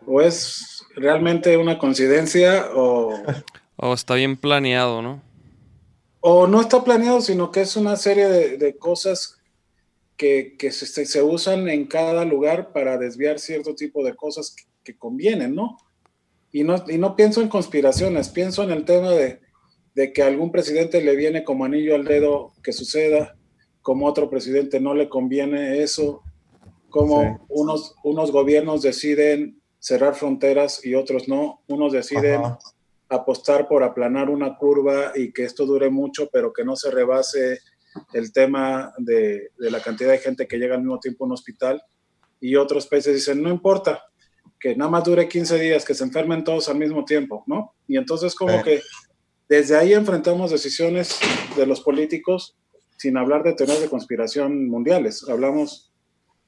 o es realmente una coincidencia o... (laughs) O está bien planeado, ¿no? O no está planeado, sino que es una serie de, cosas que, se, usan en cada lugar para desviar cierto tipo de cosas que, convienen, ¿no? Y, ¿no? y no pienso en conspiraciones, pienso en el tema de, que a algún presidente le viene como anillo al dedo que suceda, como otro presidente no le conviene eso, como unos, unos gobiernos deciden cerrar fronteras y otros no, unos deciden apostar por aplanar una curva y que esto dure mucho, pero que no se rebase el tema de, la cantidad de gente que llega al mismo tiempo a un hospital. Y otros países dicen, no importa, que nada más dure 15 días, que se enfermen todos al mismo tiempo, ¿no? Y entonces como que desde ahí enfrentamos decisiones de los políticos sin hablar de teorías de conspiración mundiales, hablamos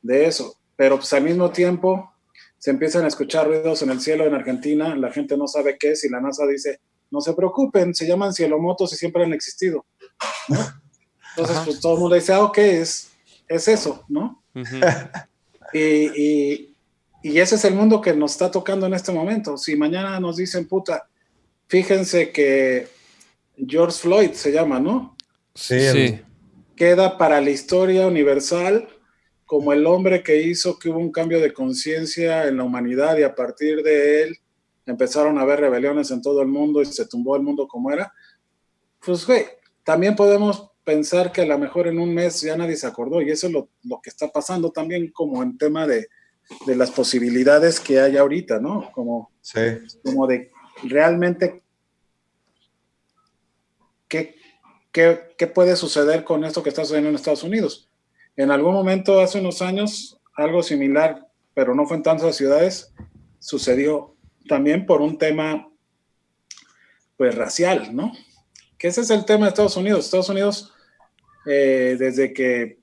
de eso, pero pues al mismo tiempo se empiezan a escuchar ruidos en el cielo en Argentina, la gente no sabe qué es y la NASA dice, no se preocupen, se llaman cielomotos y siempre han existido. (laughs) Entonces, pues todo el mundo dice, ah, ok, es, es eso, ¿no? (laughs) y, ese es el mundo que nos está tocando en este momento. Si mañana nos dicen, puta, fíjense que George Floyd se llama, ¿no? Sí. sí. Queda para la historia universal como el hombre que hizo que hubo un cambio de conciencia en la humanidad y a partir de él empezaron a haber rebeliones en todo el mundo y se tumbó el mundo como era, pues güey, también podemos pensar que a lo mejor en un mes ya nadie se acordó y eso es lo, que está pasando también como en tema de, de, las posibilidades que hay ahorita, ¿no? Como, como de realmente qué, qué, qué puede suceder con esto que está sucediendo en Estados Unidos en algún momento, hace unos años, algo similar, pero no fue en tantas ciudades, sucedió también por un tema, pues, racial, ¿no? Que ese es el tema de Estados Unidos. Estados Unidos, eh, desde que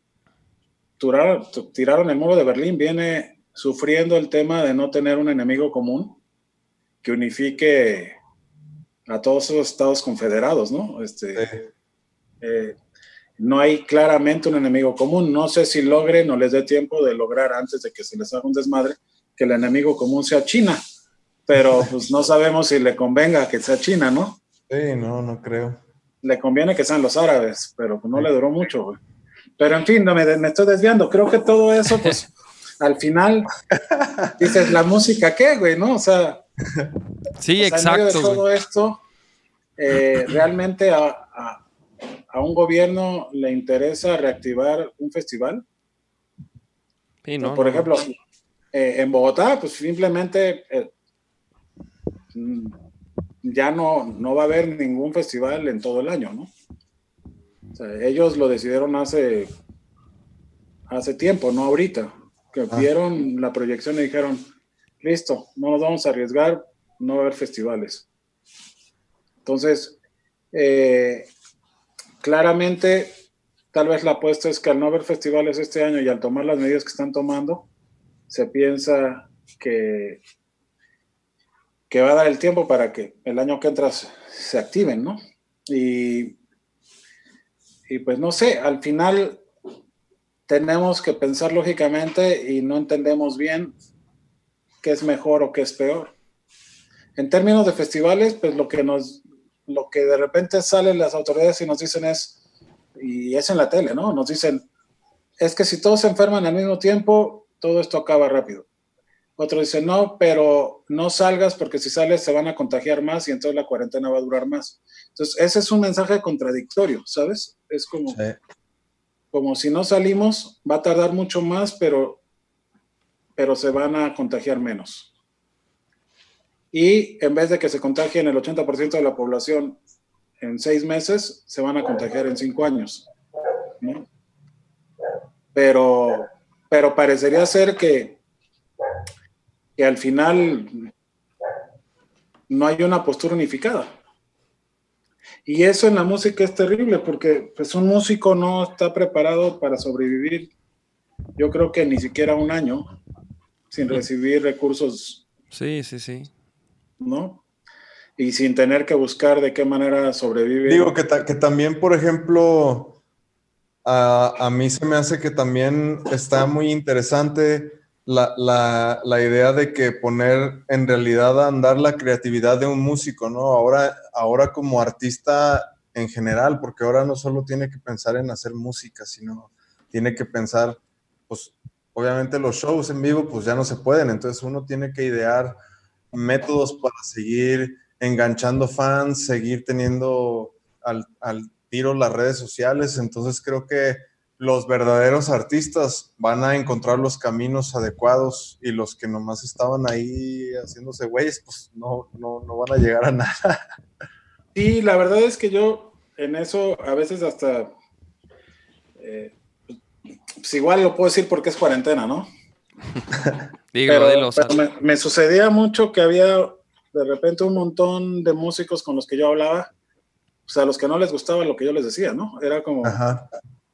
tiraron, tiraron el muro de Berlín, viene sufriendo el tema de no tener un enemigo común que unifique a todos los estados confederados, ¿no? Este, eh, no hay claramente un enemigo común. No sé si logren o les dé tiempo de lograr antes de que se les haga un desmadre que el enemigo común sea China, pero pues no sabemos si le convenga que sea China, ¿no? Sí, no, no creo. Le conviene que sean los árabes, pero pues no le duró mucho, güey. Pero en fin, me, me estoy desviando. Creo que todo eso, pues al final, dices, la música, ¿qué, güey? ¿No? O sea, Sí, exacto. En todo esto, eh, realmente a, un gobierno le interesa reactivar un festival. Sí, no, Por ejemplo, eh, en Bogotá, pues simplemente eh, mm, ya no, no va a haber ningún festival en todo el año, ¿no? O sea, ellos lo decidieron hace, hace tiempo, no ahorita, que ah. vieron la proyección y dijeron, listo, no nos vamos a arriesgar, no va a haber festivales. Entonces, eh, claramente, tal vez la apuesta es que al no haber festivales este año y al tomar las medidas que están tomando, se piensa que, que va a dar el tiempo para que el año que entra se activen, ¿no? Y, y pues no sé, al final tenemos que pensar lógicamente y no entendemos bien qué es mejor o qué es peor. En términos de festivales, pues lo que nos, lo que de repente salen las autoridades y nos dicen es, y es en la tele, ¿no? Nos dicen, es que si todos se enferman al mismo tiempo, todo esto acaba rápido. Otro dice, no, pero no salgas porque si sales se van a contagiar más y entonces la cuarentena va a durar más. Entonces, ese es un mensaje contradictorio, ¿sabes? Es como, como si no salimos, va a tardar mucho más, pero, pero se van a contagiar menos. Y en vez de que se contagien el 80% de la población en seis meses, se van a contagiar en cinco años. Pero, pero parecería ser que, que al final no hay una postura unificada. Y eso en la música es terrible porque pues un músico no está preparado para sobrevivir, yo creo que ni siquiera un año sin recibir recursos. Sí, sí, sí. ¿No? Y sin tener que buscar de qué manera sobrevivir. Digo que, que también, por ejemplo, a, mí se me hace que también está muy interesante la, idea de que poner en realidad a andar la creatividad de un músico, ¿no? Ahora, ahora como artista en general, porque ahora no solo tiene que pensar en hacer música, sino tiene que pensar, pues obviamente los shows en vivo pues ya no se pueden, entonces uno tiene que idear métodos para seguir enganchando fans, seguir teniendo al, al tiro las redes sociales, entonces creo que los verdaderos artistas van a encontrar los caminos adecuados y los que nomás estaban ahí haciéndose güeyes, pues no, no, no van a llegar a nada. Sí, la verdad es que yo en eso a veces hasta, eh, pues igual lo puedo decir porque es cuarentena, ¿no? (laughs) pero, me, me, sucedía mucho que había de repente un montón de músicos con los que yo hablaba o sea, a los que no les gustaba lo que yo les decía, ¿no? Era como,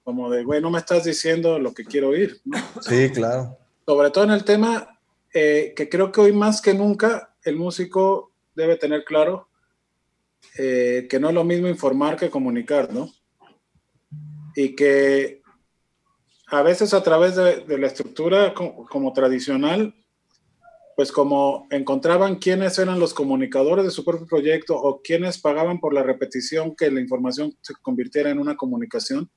como de, güey, no me estás diciendo lo que quiero oír. ¿no? Sí, claro. Sobre todo en el tema eh, que creo que hoy más que nunca el músico debe tener claro eh, que no es lo mismo informar que comunicar, ¿no? Y que a veces a través de, la estructura como tradicional pues como encontraban quiénes eran los comunicadores de su propio proyecto o quiénes pagaban por la repetición que la información se convirtiera en una comunicación,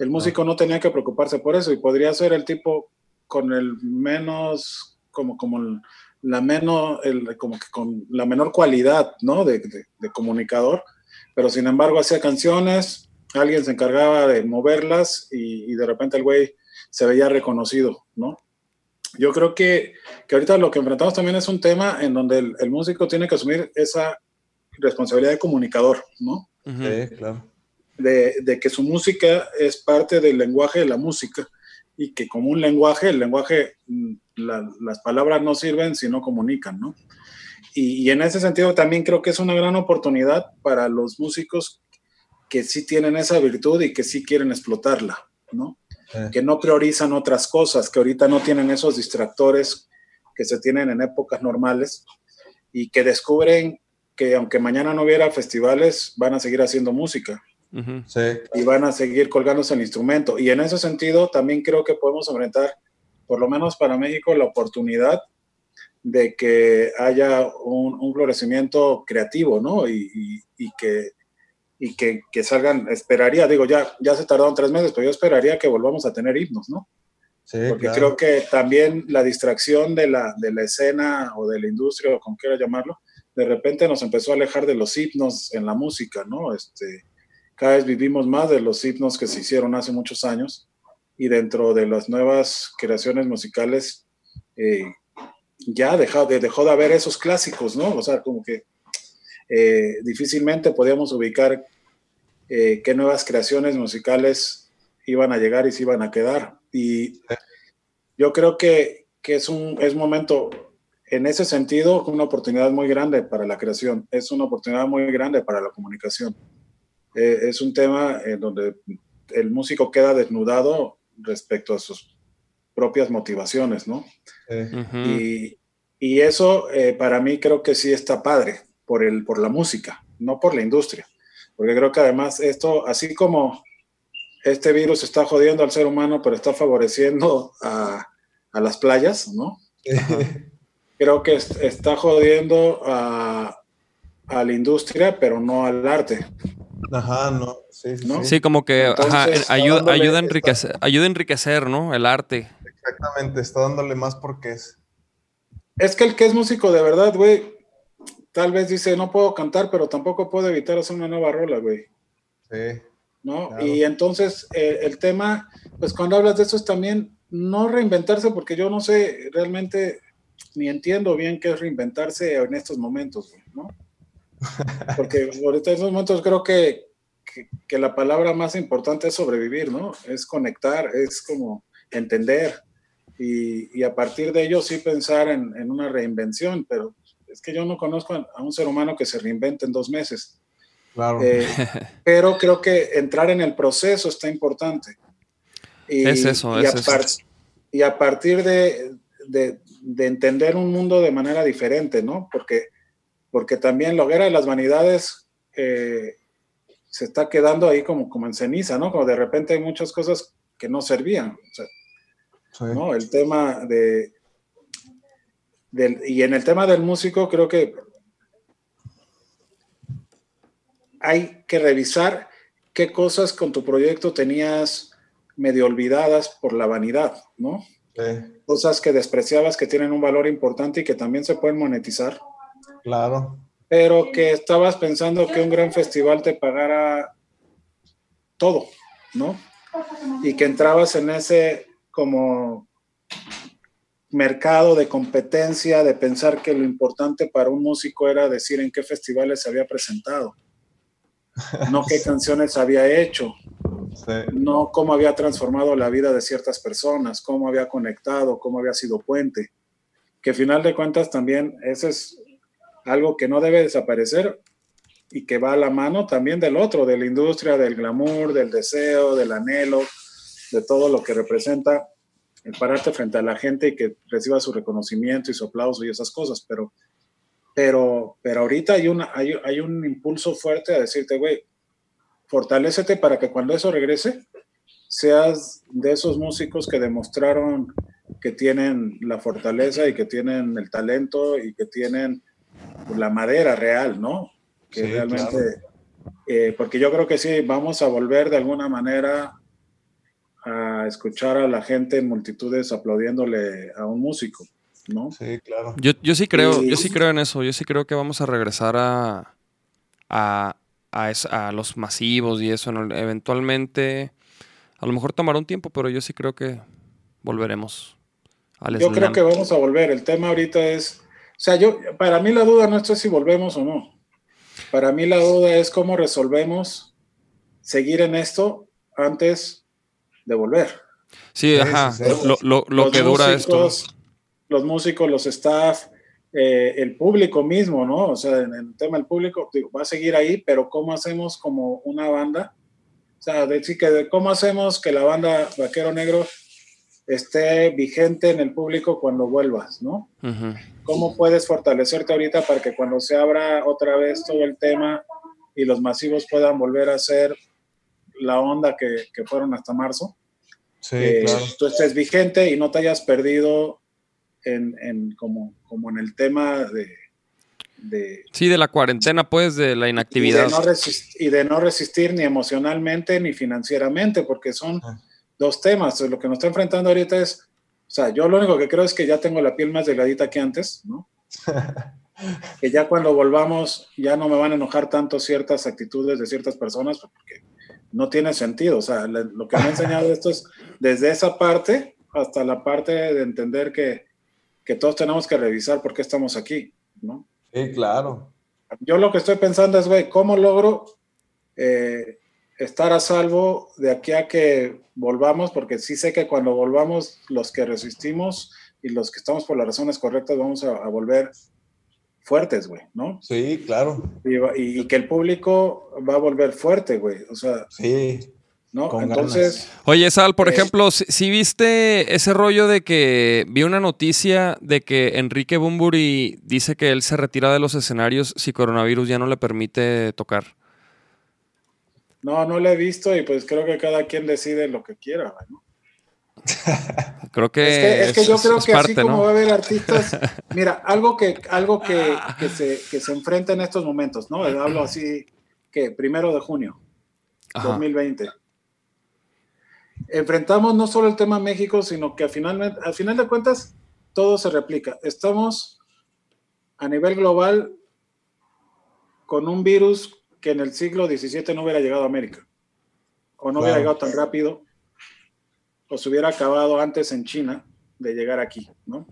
el músico no tenía que preocuparse por eso y podría ser el tipo con el menos, como, como la menos, el, como que con la menor cualidad, ¿no? De, de comunicador, pero sin embargo hacía canciones, alguien se encargaba de moverlas y, y de repente el güey se veía reconocido, ¿no? yo creo que, que, ahorita lo que enfrentamos también es un tema en donde el, músico tiene que asumir esa responsabilidad de comunicador, ¿no? Sí, claro. De, de, que su música es parte del lenguaje de la música y que como un lenguaje, el lenguaje, mm, las palabras no sirven si no comunican, ¿no? Y, y, en ese sentido también creo que es una gran oportunidad para los músicos que sí tienen esa virtud y que sí quieren explotarla, ¿no? que no priorizan otras cosas, que ahorita no tienen esos distractores que se tienen en épocas normales y que descubren que aunque mañana no hubiera festivales, van a seguir haciendo música. Y van a seguir colgándose el instrumento. Y en ese sentido, también creo que podemos enfrentar, por lo menos para México, la oportunidad de que haya un, florecimiento creativo, ¿no? y que y que, que, salgan, esperaría, digo, ya, ya se tardaron tres meses, pero yo esperaría que volvamos a tener himnos, ¿no? porque creo que también la distracción de la, de la escena o de la industria, o como quiera llamarlo, de repente nos empezó a alejar de los himnos en la música, ¿no? Este, cada vez vivimos más de los himnos que se hicieron hace muchos años y dentro de las nuevas creaciones musicales eh, ya dejó de, dejó de haber esos clásicos, ¿no? O sea, como que eh, difícilmente podíamos ubicar eh, qué nuevas creaciones musicales iban a llegar y se iban a quedar. Y yo creo que, que es un es momento, en ese sentido, una oportunidad muy grande para la creación, es una oportunidad muy grande para la comunicación. Eh, es un tema en donde el músico queda desnudado respecto a sus propias motivaciones, ¿no? y, y, eso para mí creo que sí está padre por, el, por la música, no por la industria. Porque creo que además esto, así como este virus está jodiendo al ser humano, pero está favoreciendo a, a las playas, ¿no? creo que está jodiendo a, a, la industria, pero no al arte. Ajá, no. Sí, sí, como que ayuda, ayuda, a enriquecer, ayuda a enriquecer, ¿no? El arte. Exactamente, está dándole más porque es. Es que el que es músico de verdad, güey, tal vez dice, no puedo cantar, pero tampoco puedo evitar hacer una nueva rola, güey. Sí. ¿No? Y entonces eh, el tema, pues cuando hablas de eso es también no reinventarse, porque yo no sé realmente ni entiendo bien qué es reinventarse en estos momentos, ¿no? Porque ahorita en estos momentos creo que, que, la palabra más importante es sobrevivir, ¿no? Es conectar, es como entender y, y a partir de ello sí pensar en, en una reinvención, pero es que yo no conozco a un ser humano que se reinvente en dos meses. Claro. Eh, (laughs) pero creo que entrar en el proceso está importante. Y, es eso, y es a eso. Y a partir de, de, de, entender un mundo de manera diferente, ¿no? Porque, porque también la hoguera de las vanidades eh, se está quedando ahí como, como en ceniza, ¿no? Como de repente hay muchas cosas que no servían. O sea, sí. ¿no? El tema de, y en el tema del músico, creo que hay que revisar qué cosas con tu proyecto tenías medio olvidadas por la vanidad, ¿no? Sí. Cosas que despreciabas que tienen un valor importante y que también se pueden monetizar. Claro. Pero que estabas pensando que un gran festival te pagara todo, ¿no? Y que entrabas en ese como mercado de competencia, de pensar que lo importante para un músico era decir en qué festivales se había presentado, no qué (laughs) canciones había hecho, sí. no cómo había transformado la vida de ciertas personas, cómo había conectado, cómo había sido puente, que final de cuentas también eso es algo que no debe desaparecer y que va a la mano también del otro, de la industria, del glamour, del deseo, del anhelo, de todo lo que representa el pararte frente a la gente y que reciba su reconocimiento y su aplauso y esas cosas, pero, pero, pero ahorita hay, una, hay, hay un impulso fuerte a decirte, güey, fortalécete para que cuando eso regrese, seas de esos músicos que demostraron que tienen la fortaleza y que tienen el talento y que tienen la madera real, ¿no? Que sí, realmente, claro. eh, porque yo creo que sí, vamos a volver de alguna manera a escuchar a la gente en multitudes aplaudiéndole a un músico, ¿no? Sí, claro. Yo, yo sí creo, y... yo sí creo en eso, yo sí creo que vamos a regresar a, a, a, los masivos y eso, ¿no? eventualmente, a lo mejor tomará un tiempo, pero yo sí creo que volveremos al Yo slam. creo que vamos a volver, el tema ahorita es, sea, yo, para mí la duda no es si volvemos o no, para mí la duda es cómo resolvemos seguir en esto antes de volver. Sí, ajá, lo, lo, lo que dura músicos, esto. Los músicos, los staff, eh, el público mismo, ¿no? O sea, en el tema del público digo, va a seguir ahí, pero ¿cómo hacemos como una banda? O sea, decir que cómo hacemos que la banda Vaquero Negro esté vigente en el público cuando vuelvas, ¿no? Uh -huh. ¿Cómo puedes fortalecerte ahorita para que cuando se abra otra vez todo el tema y los masivos puedan volver a ser la onda que, que fueron hasta marzo? Sí, eh, claro. tú estés vigente y no te hayas perdido en, en como, como en el tema de, de, Sí, de la cuarentena, pues, de la inactividad. Y de no, resistir, y de no resistir ni emocionalmente ni financieramente, porque son, dos temas. Lo que nos está enfrentando ahorita es, o sea, yo lo único que creo es que ya tengo la piel más delgadita que antes, ¿no? (laughs) que ya cuando volvamos ya no me van a enojar tanto ciertas actitudes de ciertas personas porque no tiene sentido. O sea, lo que me ha enseñado esto es desde esa parte hasta la parte de entender que, que todos tenemos que revisar por qué estamos aquí, ¿no? Sí, claro. Yo lo que estoy pensando es, güey, ¿cómo logro eh, estar a salvo de aquí a que volvamos? Porque sí sé que cuando volvamos, los que resistimos y los que estamos por las razones correctas vamos a, volver fuertes, güey, ¿no? Sí, claro. Y, y, que el público va a volver fuerte, güey. O sea, sí. ¿no? Entonces. Oye, Sal, por eh, ejemplo, si, viste ese rollo de que vi una noticia de que Enrique Bumburi dice que él se retira de los escenarios si coronavirus ya no le permite tocar. No, no lo he visto y pues creo que cada quien decide lo que quiera, ¿no? (laughs) creo que es que, yo creo que así como va a haber artistas, (laughs) mira, algo que algo que, se, que se enfrenta en estos momentos, ¿no? Hablo así que primero de junio, 2020 enfrentamos no solo el tema México, sino que al final, al final de cuentas todo se replica. Estamos a nivel global con un virus que en el siglo XVII no hubiera llegado a América, o no hubiera llegado tan rápido, o se hubiera acabado antes en China de llegar aquí, ¿no?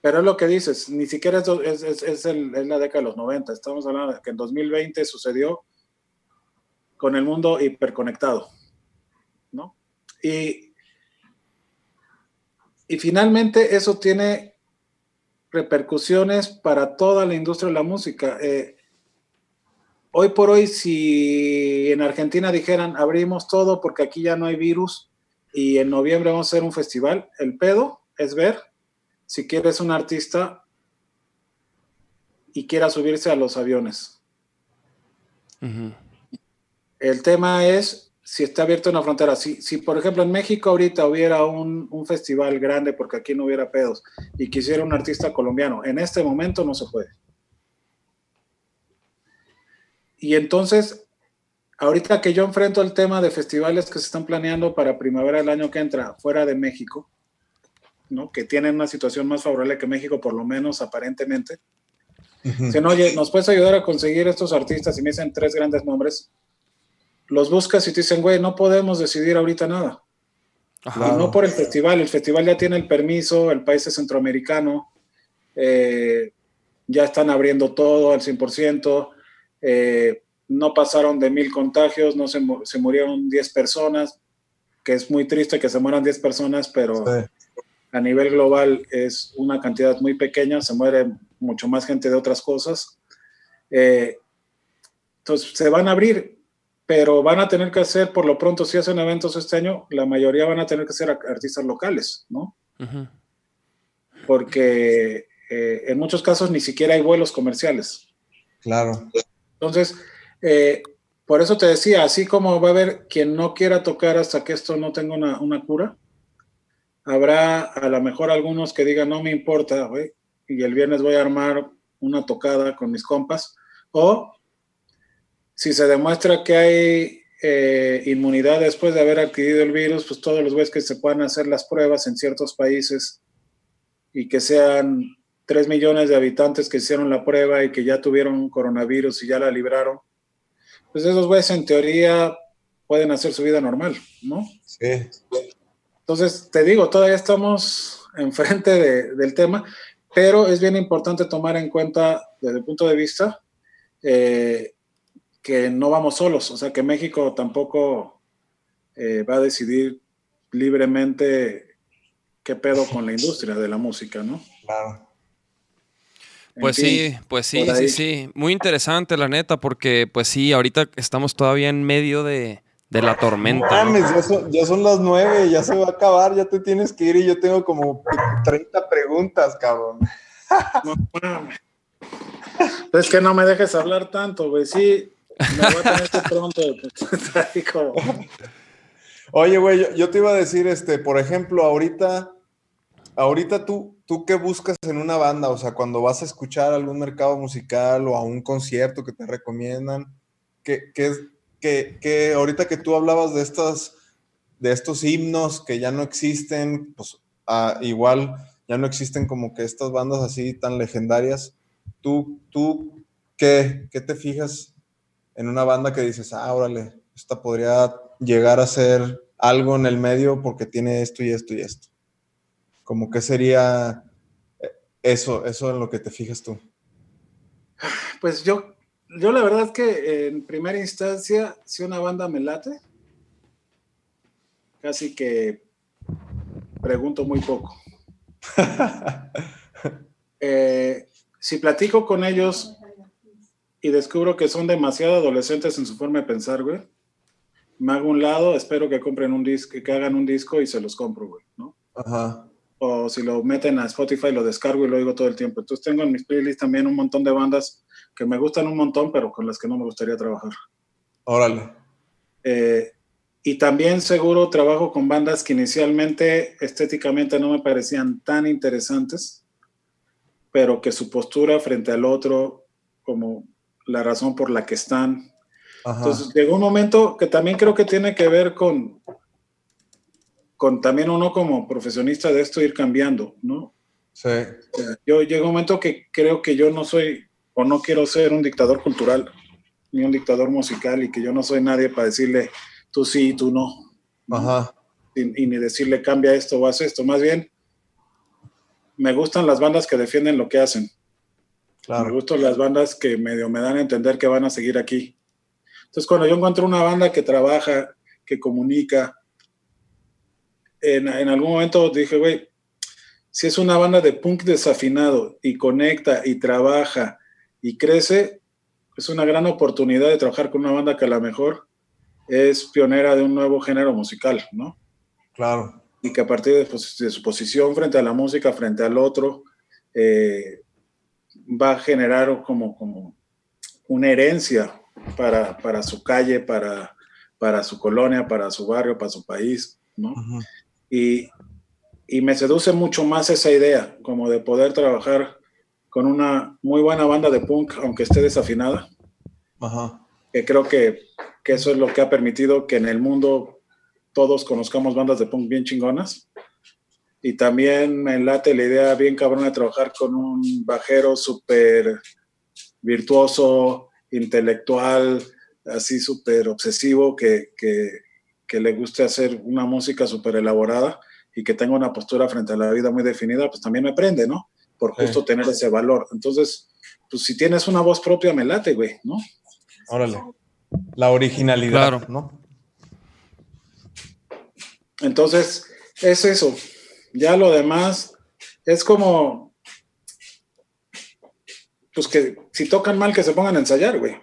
Pero es lo que dices, ni siquiera es, es, es, es, la década de los 90, estamos hablando de que en 2020 sucedió con el mundo hiperconectado. Y, y finalmente eso tiene repercusiones para toda la industria de la música. Eh, hoy por hoy, si en Argentina dijeran abrimos todo porque aquí ya no hay virus y en noviembre vamos a hacer un festival, el pedo es ver si quieres un artista y quiera subirse a los aviones. El tema es si está abierto una frontera, si, si por ejemplo en México ahorita hubiera un, un, festival grande porque aquí no hubiera pedos y quisiera un artista colombiano, en este momento no se puede. Y entonces, ahorita que yo enfrento el tema de festivales que se están planeando para primavera del año que entra fuera de México, ¿no? que tienen una situación más favorable que México, por lo menos aparentemente, dicen, oye, ¿nos puedes ayudar a conseguir estos artistas? Y me dicen tres grandes nombres los buscas y te dicen, güey, no podemos decidir ahorita nada. Y no por el festival, el festival ya tiene el permiso, el país es centroamericano, eh, ya están abriendo todo al 100%, eh, no pasaron de mil contagios, no se, se, murieron 10 personas, que es muy triste que se mueran 10 personas, pero a nivel global es una cantidad muy pequeña, se muere mucho más gente de otras cosas. Eh, entonces se van a abrir, pero van a tener que hacer, por lo pronto, si hacen eventos este año, la mayoría van a tener que ser artistas locales, ¿no? Porque eh, en muchos casos ni siquiera hay vuelos comerciales. Claro. Entonces, eh, por eso te decía, así como va a haber quien no quiera tocar hasta que esto no tenga una, cura, habrá a lo mejor algunos que digan, no me importa, y el viernes voy a armar una tocada con mis compas, o si se demuestra que hay eh, inmunidad después de haber adquirido el virus, pues todos los güeyes que se puedan hacer las pruebas en ciertos países y que sean 3 millones de habitantes que hicieron la prueba y que ya tuvieron coronavirus y ya la libraron, pues esos güeyes en teoría pueden hacer su vida normal, ¿no? Sí. Entonces, te digo, todavía estamos (laughs) enfrente de, del tema, pero es bien importante tomar en cuenta desde el punto de vista eh, que no vamos solos, o sea que México tampoco eh, va a decidir libremente qué pedo con la industria de la música, ¿no? Claro. Pues sí, pues sí, sí, sí. Muy interesante, la neta, porque pues sí, ahorita estamos todavía en medio de, la tormenta. Mames, ya, son, las nueve, ya se va a acabar, ya te tienes que ir y yo tengo como 30 preguntas, cabrón. No mames. Es que no me dejes hablar tanto, güey. Sí, me voy a tener que pronto. (laughs) Oye, güey, yo, te iba a decir, este, por ejemplo, ahorita, ahorita tú, tú qué buscas en una banda, o sea, cuando vas a escuchar algún mercado musical o a un concierto que te recomiendan, que, que, que, que ahorita que tú hablabas de estas, de estos himnos que ya no existen, pues ah, igual ya no existen como que estas bandas así tan legendarias. ¿Tú, tú qué, qué te fijas en una banda que dices, ah, órale, esta podría llegar a ser algo en el medio porque tiene esto y esto y esto? Como que sería eh, eso, eso en lo que te fijas tú. Pues yo, yo la verdad es que en primera instancia, si una banda me late, casi que pregunto muy poco. (laughs) Eh, si platico con ellos y descubro que son demasiado adolescentes en su forma de pensar, güey, me hago un lado, espero que compren un disco, que hagan un disco y se los compro, güey, ¿no? Ajá. O si lo meten a Spotify, lo descargo y lo oigo todo el tiempo. Entonces tengo en mis playlists también un montón de bandas que me gustan un montón, pero con las que no me gustaría trabajar. Órale. Eh, y también seguro trabajo con bandas que inicialmente estéticamente no me parecían tan interesantes, pero que su postura frente al otro, como la razón por la que están. Entonces llegó un momento que también creo que tiene que ver con, con también uno como profesionista de esto ir cambiando, ¿no? Sí. Yo llega un momento que creo que yo no soy o no quiero ser un dictador cultural ni un dictador musical y que yo no soy nadie para decirle tú sí, tú no. Ajá. Y, ni decirle cambia esto o haz esto. Más bien, me gustan las bandas que defienden lo que hacen. Me gustan las bandas que medio me dan a entender que van a seguir aquí. Entonces, cuando yo encuentro una banda que trabaja, que comunica, en, en algún momento dije, güey, si es una banda de punk desafinado y conecta y trabaja y crece, es una gran oportunidad de trabajar con una banda que a lo mejor es pionera de un nuevo género musical, ¿no? Claro. Y que a partir de, pues, su posición frente a la música, frente al otro, eh, va a generar como, como una herencia para, para su calle, para, para su colonia, para su barrio, para su país, ¿no? Y, y me seduce mucho más esa idea, como de poder trabajar con una muy buena banda de punk, aunque esté desafinada. Ajá. Que creo que que eso es lo que ha permitido que en el mundo todos conozcamos bandas de punk bien chingonas. Y también me late la idea bien cabrona de trabajar con un bajero súper virtuoso, intelectual, así súper obsesivo, que, que, que, le guste hacer una música súper elaborada y que tenga una postura frente a la vida muy definida, pues también me prende, ¿no? Por justo tener ese valor. Entonces, pues si tienes una voz propia, me late, güey, ¿no? Órale. La originalidad, ¿no? Entonces, es eso. Ya lo demás es como, pues que si tocan mal, que se pongan a ensayar, güey.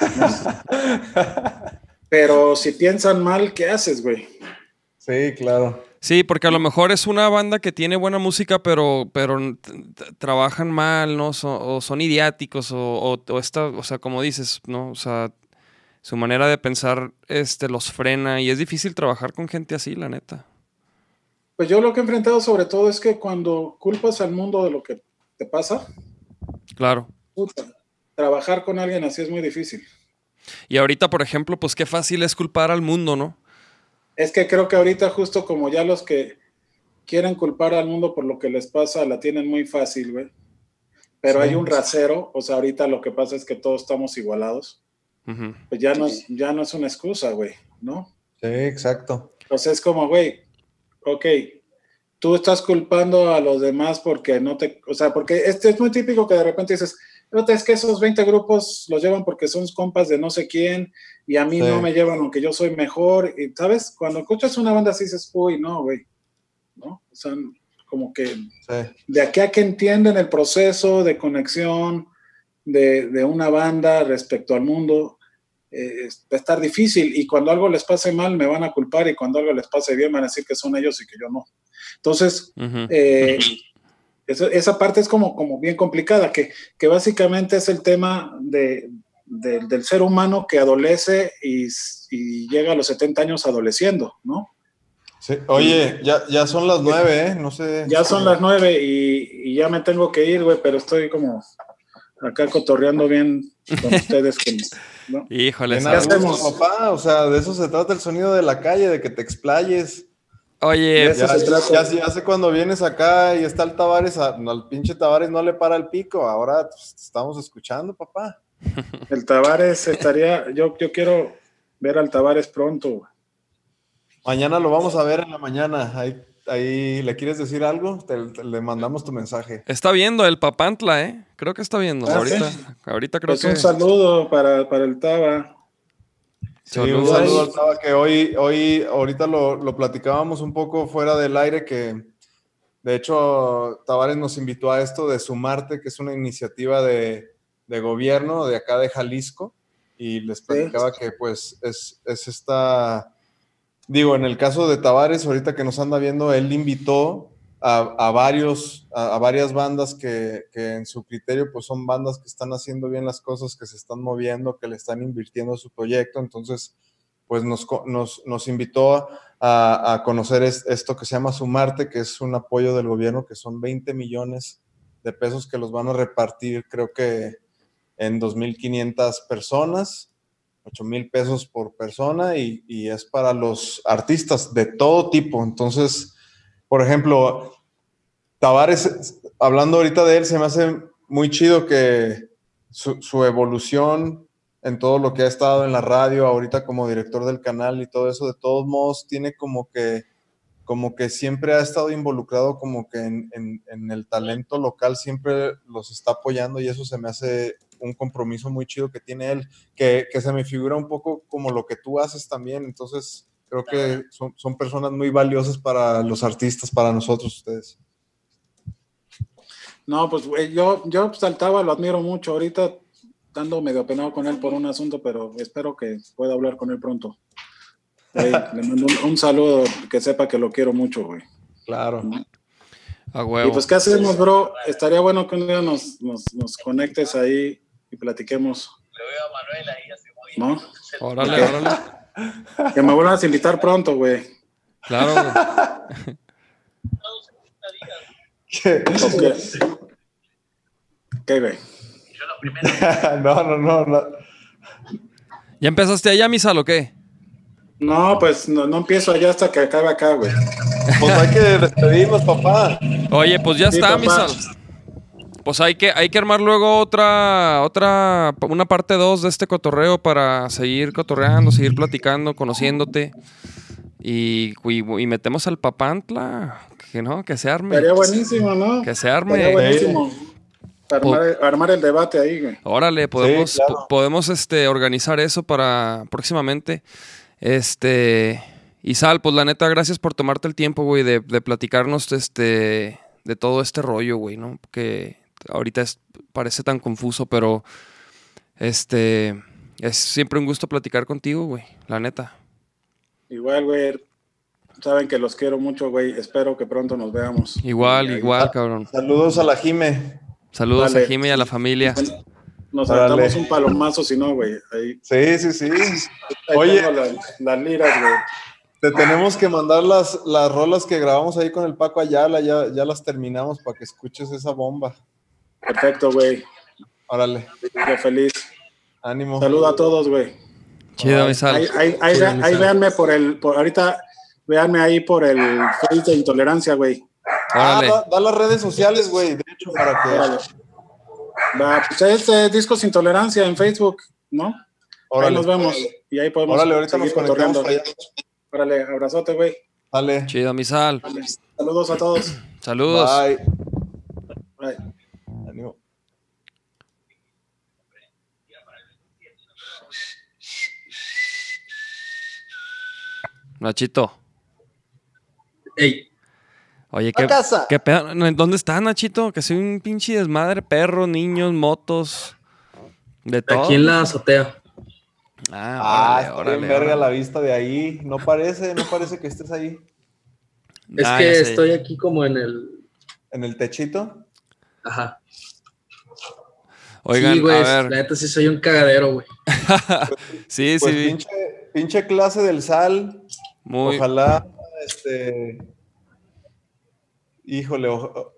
(laughs) Pero si piensan mal, ¿qué haces, güey? Sí, claro. Sí, porque a lo mejor es una banda que tiene buena música, pero, pero trabajan mal, ¿no? o son idiáticos, o, o, está, o sea, como dices, ¿no? O sea, su manera de pensar este, los frena y es difícil trabajar con gente así, la neta. Pues yo lo que he enfrentado sobre todo es que cuando culpas al mundo de lo que te pasa, claro. trabajar con alguien así es muy difícil. Y ahorita, por ejemplo, pues qué fácil es culpar al mundo, ¿no? Es que creo que ahorita justo como ya los que quieren culpar al mundo por lo que les pasa, la tienen muy fácil, güey. Pero hay un rasero, o sea, ahorita lo que pasa es que todos estamos igualados pues ya no, es, ya no es una excusa, güey, ¿no? Sí, exacto. Entonces es como, güey, ok, tú estás culpando a los demás porque no te, o sea, porque este es muy típico que de repente dices, es que esos 20 grupos los llevan porque son compas de no sé quién y a mí no me llevan aunque yo soy mejor. Y, ¿sabes? Cuando escuchas una banda así dices, uy, no, güey, ¿no? O sea, como que de aquí a que entienden el proceso de conexión de, de, una banda respecto al mundo, eh, va a estar difícil y cuando algo les pase mal me van a culpar y cuando algo les pase bien van a decir que son ellos y que yo no. Entonces, eh, (laughs) esa, parte es como, como bien complicada, que, que básicamente es el tema de, del ser humano que adolece y, y, llega a los 70 años adoleciendo, ¿no? Sí. Oye, ya, ya son las nueve, ¿eh? No sé. Ya son las nueve y, y ya me tengo que ir, güey, pero estoy como acá cotorreando bien con (laughs) ustedes. ¿no? Híjole, ¿qué hacemos, papá? O sea, de eso se trata el sonido de la calle, de que te explayes. Oye, ya, ya, sé cuando vienes acá y está el Tavares, al pinche Tavares no le para el pico, ahora pues, estamos escuchando, papá. (laughs) El Tavares estaría, yo, yo quiero ver al Tavares pronto. Mañana lo vamos a ver en la mañana, ahí, ahí ¿le quieres decir algo? le mandamos tu mensaje. Está viendo el Papantla, ¿eh? Creo que está viendo. Ah, ahorita, ahorita creo pues un saludo para, para el Tava. Sí, un saludo al que hoy, hoy ahorita lo, lo, platicábamos un poco fuera del aire que de hecho Tavares nos invitó a esto de Sumarte, que es una iniciativa de, de gobierno de acá de Jalisco y les platicaba que pues es, es, esta, digo, en el caso de Tavares, ahorita que nos anda viendo, él invitó a, varios, a, varias bandas que, en su criterio pues son bandas que están haciendo bien las cosas, que se están moviendo, que le están invirtiendo a su proyecto. Entonces, pues nos, nos, invitó a, conocer esto que se llama Sumarte, que es un apoyo del gobierno, que son 20 millones de pesos que los van a repartir, creo que en 2.500 personas, 8 mil pesos por persona y, y es para los artistas de todo tipo. Entonces, por ejemplo, Tavares, hablando ahorita de él, se me hace muy chido que su, evolución en todo lo que ha estado en la radio, ahorita como director del canal y todo eso, de todos modos, tiene como que, como que siempre ha estado involucrado como que en, en el talento local, siempre los está apoyando y eso se me hace un compromiso muy chido que tiene él, que, que se me figura un poco como lo que tú haces también, entonces Creo que son, son personas muy valiosas para los artistas, para nosotros ustedes. No, pues yo, yo saltaba, lo admiro mucho. Ahorita dando medio penado con él por un asunto, pero espero que pueda hablar con él pronto. (laughs) le mando un, saludo, que sepa que lo quiero mucho, güey. Claro. Y pues, ¿qué hacemos, bro? Estaría bueno que un día nos, nos, nos conectes ahí y platiquemos. Le veo a Manuel ahí hace muy ¿No? Órale, órale. Que me vuelvas a invitar pronto, güey. Claro. ¿Qué? ¿Qué, güey? (laughs) (laughs) no, no, no, no. ¿Ya empezaste allá, Misal, o qué? No, pues no, no empiezo allá hasta que acabe acá, güey. Pues hay que despedirnos, papá. Oye, pues ya está, Misal. Pues hay que, hay que armar luego otra, otra, una parte 2 de este cotorreo para seguir cotorreando, seguir platicando, conociéndote. Y, y, metemos al papantla, que no, que se arme. Sería buenísimo, ¿no? Que se arme. Sería buenísimo. Armar, el debate ahí, güey. Órale, podemos, podemos este, organizar eso para próximamente. Este. Y Sal, pues la neta, gracias por tomarte el tiempo, güey, de, de platicarnos este, de todo este rollo, güey, ¿no? Que ahorita parece tan confuso, pero este es siempre un gusto platicar contigo, güey, la neta. Igual, güey. Saben que los quiero mucho, güey. Espero que pronto nos veamos. Igual, igual, cabrón. Saludos a la Jime. Saludos a Jime y a la familia. Nos saltamos un palomazo, si no, güey. Sí, sí, sí. Oye, las liras, güey. Te tenemos que mandar las, las rolas que grabamos ahí con el Paco Ayala, ya, ya las terminamos para que escuches esa bomba. Perfecto, güey. Órale. feliz. Ánimo. Saluda a todos, güey. Chido, mi sal. Ahí, ahí, véanme por el, por, ahorita, véanme ahí por el Facebook de intolerancia, güey. Ah, da, las redes sociales, güey, de hecho, para que... Va, pues este Discos Intolerancia en Facebook, ¿no? Ahora nos vemos y ahí podemos Órale, ahorita nos conectamos allá. Órale, abrazote, güey. Dale. Chido, mi sal. Saludos a todos. Saludos. Bye. Bye. Nachito. Ey. Oye, ¿qué, ¿qué pedo? ¿Dónde está Nachito? Que soy un pinche desmadre, perro, niños, motos, de todo. Aquí en la azotea. Ah, ah órale, verga la vista de ahí. No parece, no parece que estés ahí. Es ah, que estoy aquí como en el... ¿En el techito? Ajá. Oigan, sí, güey, a ver. la neta sí soy un cagadero, güey. (laughs) sí, pues sí. Pinche, pinche, clase del sal. Muy. Ojalá, este. híjole,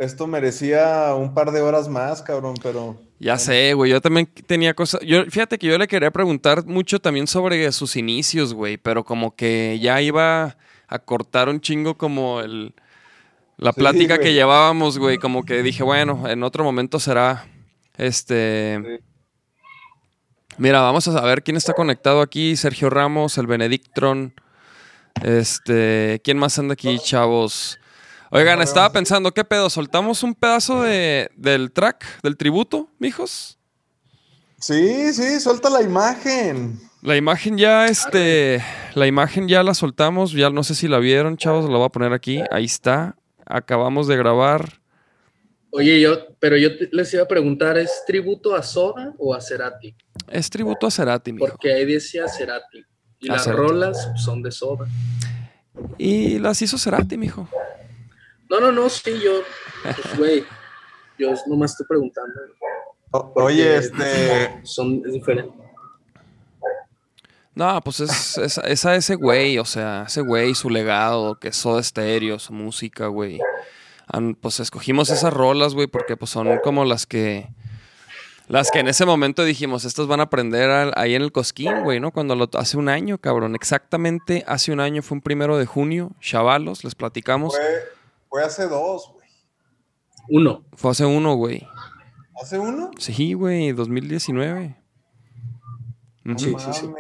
esto merecía un par de horas más, cabrón, pero... Ya sé, güey, yo también tenía cosas... Yo, fíjate que yo le quería preguntar mucho también sobre sus inicios, güey, pero como que ya iba a cortar un chingo como el... La plática que llevábamos, güey, como que dije, bueno, en otro momento será, este... Mira, vamos a ver quién está conectado aquí. Sergio Ramos, el Benedictron. Este, ¿quién más anda aquí, chavos? Oigan, estaba pensando, ¿qué pedo? ¿Soltamos un pedazo de, del track, del tributo, mijos? Sí, sí, suelta la imagen. La imagen ya, este, la imagen ya la soltamos, ya no sé si la vieron, chavos, la voy a poner aquí, ahí está. Acabamos de grabar. Oye, yo, pero yo les iba a preguntar, ¿es tributo a Soda o a Cerati? Es tributo a Cerati, mijo. Porque ahí decía Cerati. Y las rolas son de Soda. Y las hizo Cerati, mijo. No, no, no, sí, yo, pues, güey, yo nomás estoy preguntando. oye, este... Son, es diferente. No, pues es, es, a ese güey, o sea, ese güey, su legado, que es Soda Stereo, su música, güey. Pues escogimos esas rolas, güey, porque pues son como las que... Las que en ese momento dijimos, estas van a aprender ahí en el Cosquín, güey, ¿no? Cuando lo, hace un año, cabrón, exactamente hace un año, fue un primero de junio, chavalos, les platicamos. Fue hace dos, güey. Uno. Fue hace uno, güey. ¿Hace uno? Sí, güey, 2019. Sí, sí, sí.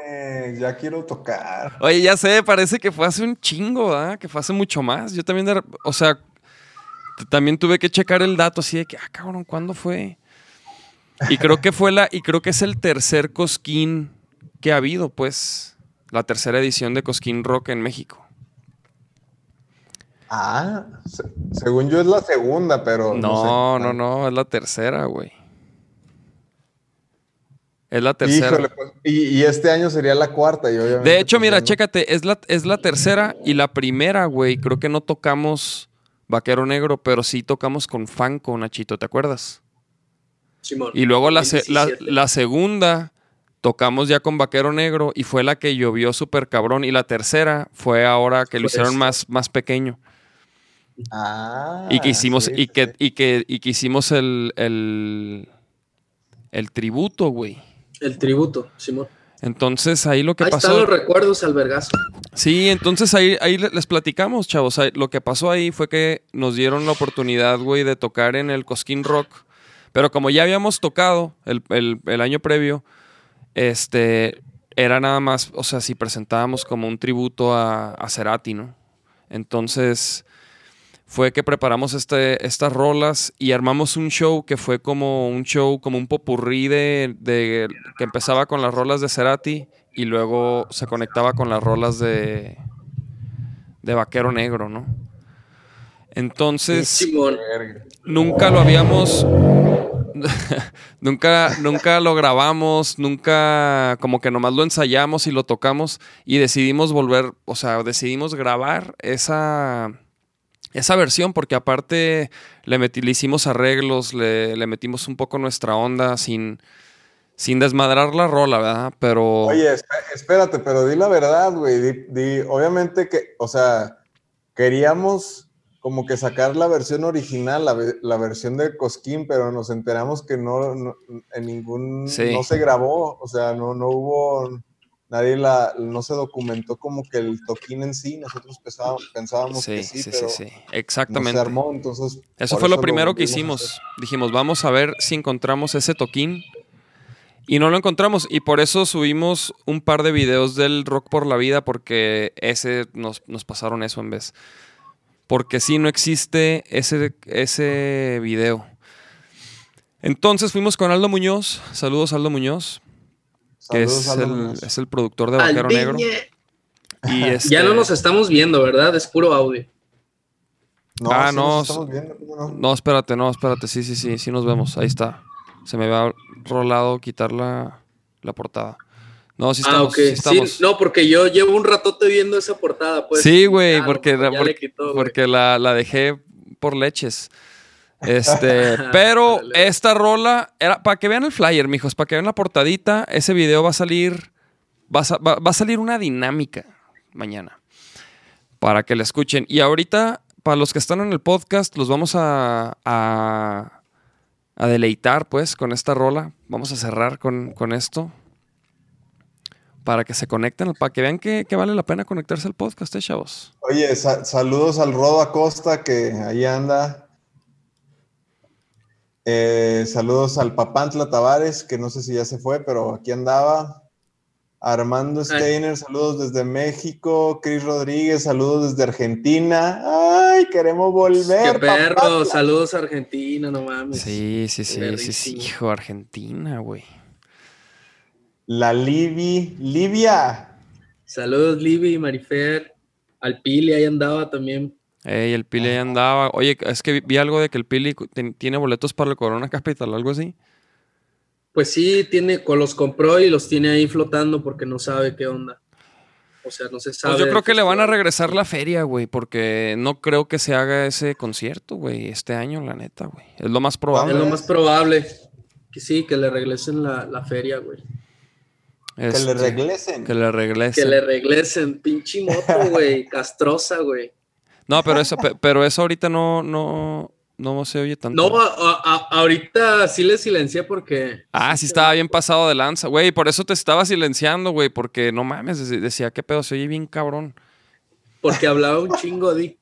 Ya quiero tocar. Oye, ya sé, parece que fue hace un chingo, ¿ah? Que fue hace mucho más. Yo también, o sea, también tuve que checar el dato así de que, ah, cabrón, ¿cuándo fue? Y creo que fue la, y creo que es el tercer Cosquín que ha habido, pues, la tercera edición de Cosquín Rock en México. Ah, según yo es la segunda, pero. No, no, no, es la tercera, güey. Es la tercera. Pues, y, este año sería la cuarta. Y de hecho, pues, mira, chécate, es la, es la tercera y la primera, güey. Creo que no tocamos Vaquero Negro, pero sí tocamos con Fanco, Nachito, ¿te acuerdas? Simón. Y luego la, la, segunda tocamos ya con Vaquero Negro y fue la que llovió súper cabrón. Y la tercera fue ahora que lo hicieron más, más pequeño. Ah, y que hicimos, y, que, y, que, y que hicimos el, el, el tributo, güey. El tributo, Simón. Entonces ahí lo que ahí pasó. Están los recuerdos al Sí, entonces ahí, ahí les platicamos, chavos. lo que pasó ahí fue que nos dieron la oportunidad, güey, de tocar en el Cosquín Rock. Pero como ya habíamos tocado el, el, año previo, este era nada más, o sea, si presentábamos como un tributo a, a Cerati, ¿no? Entonces fue que preparamos este, estas rolas y armamos un show que fue como un show, como un popurrí de, que empezaba con las rolas de Cerati y luego se conectaba con las rolas de, de Vaquero Negro, ¿no? Entonces, nunca lo habíamos, (laughs) nunca, nunca lo grabamos, nunca, como que nomás lo ensayamos y lo tocamos y decidimos volver, o sea, decidimos grabar esa esa versión, porque aparte le, metí, le hicimos arreglos, le, le, metimos un poco nuestra onda sin, sin desmadrar la rola, ¿verdad? Pero. Oye, espérate, pero di la verdad, güey. Di, obviamente que, o sea, queríamos como que sacar la versión original, la, la versión de Cosquín, pero nos enteramos que no, en ningún. No se grabó, o sea, no, no hubo nadie la, no se documentó como que el toquín en sí, nosotros pensábamos, que sí, pero sí, sí, exactamente. se armó, entonces... Eso fue lo primero que hicimos. Dijimos, vamos a ver si encontramos ese toquín. Y no lo encontramos y por eso subimos un par de videos del Rock por la Vida porque ese nos, pasaron eso en vez. Porque sí no existe ese, ese video. Entonces fuimos con Aldo Muñoz. Saludos Aldo Muñoz que es el, productor de Vaquero Negro. Y (laughs) este... Ya no nos estamos viendo, ¿verdad? Es puro audio. No, ah, no, no. espérate, no, espérate. Sí, sí, sí, sí nos vemos. Ahí está. Se me había rolado quitar la, portada. No, sí ah, estamos. no, porque yo llevo un ratote viendo esa portada. Pues, sí, güey, porque, porque, la, la, dejé por leches. (laughs) Este, pero esta rola era para que vean el flyer, mijos, para que vean la portadita. Ese video va a salir, va a, salir una dinámica mañana para que la escuchen. Y ahorita, para los que están en el podcast, los vamos a, a, a deleitar, pues, con esta rola. Vamos a cerrar con, con esto. Para que se conecten, para que vean que, que vale la pena conectarse al podcast, ¿eh, chavos? Oye, sa- saludos al Rodo Acosta, que ahí anda. Eh, saludos al Papantla Tavares, que no sé si ya se fue, pero aquí andaba. Armando Steiner, saludos desde México. Cris Rodríguez, saludos desde Argentina. ¡Ay, queremos volver! Qué perro, Papantla! saludos a Argentina, no mames. Sí, sí, sí, sí, sí, hijo, Argentina, güey. La Libi, Libia. Saludos, Libby, Marifer. Al Pili ahí andaba también. Ey, el Pili ahí andaba. Oye, es que vi, algo de que el Pili tiene boletos para el Corona Capital, algo así. Pues sí, tiene, los compró y los tiene ahí flotando porque no sabe qué onda. O sea, no se sabe. Pues yo creo que le van a regresar la feria, güey, porque no creo que se haga ese concierto, güey, este año, la neta, güey. Es lo más probable. Es lo más probable. Que sí, que le regresen la, la feria, güey. Que Este, le regresen. Que le regresen. Que le regresen. Pinche moto, (laughs) güey. Castrosa, güey. No, pero eso, pe- pero eso ahorita no, no, no se oye tanto. No, a- a- a- ahorita sí le silencié porque. Ah, sí estaba bien pasado de lanza, güey. Por eso te estaba silenciando, güey, porque no mames, dec- decía, qué pedo, se oye bien cabrón. Porque hablaba un chingo de.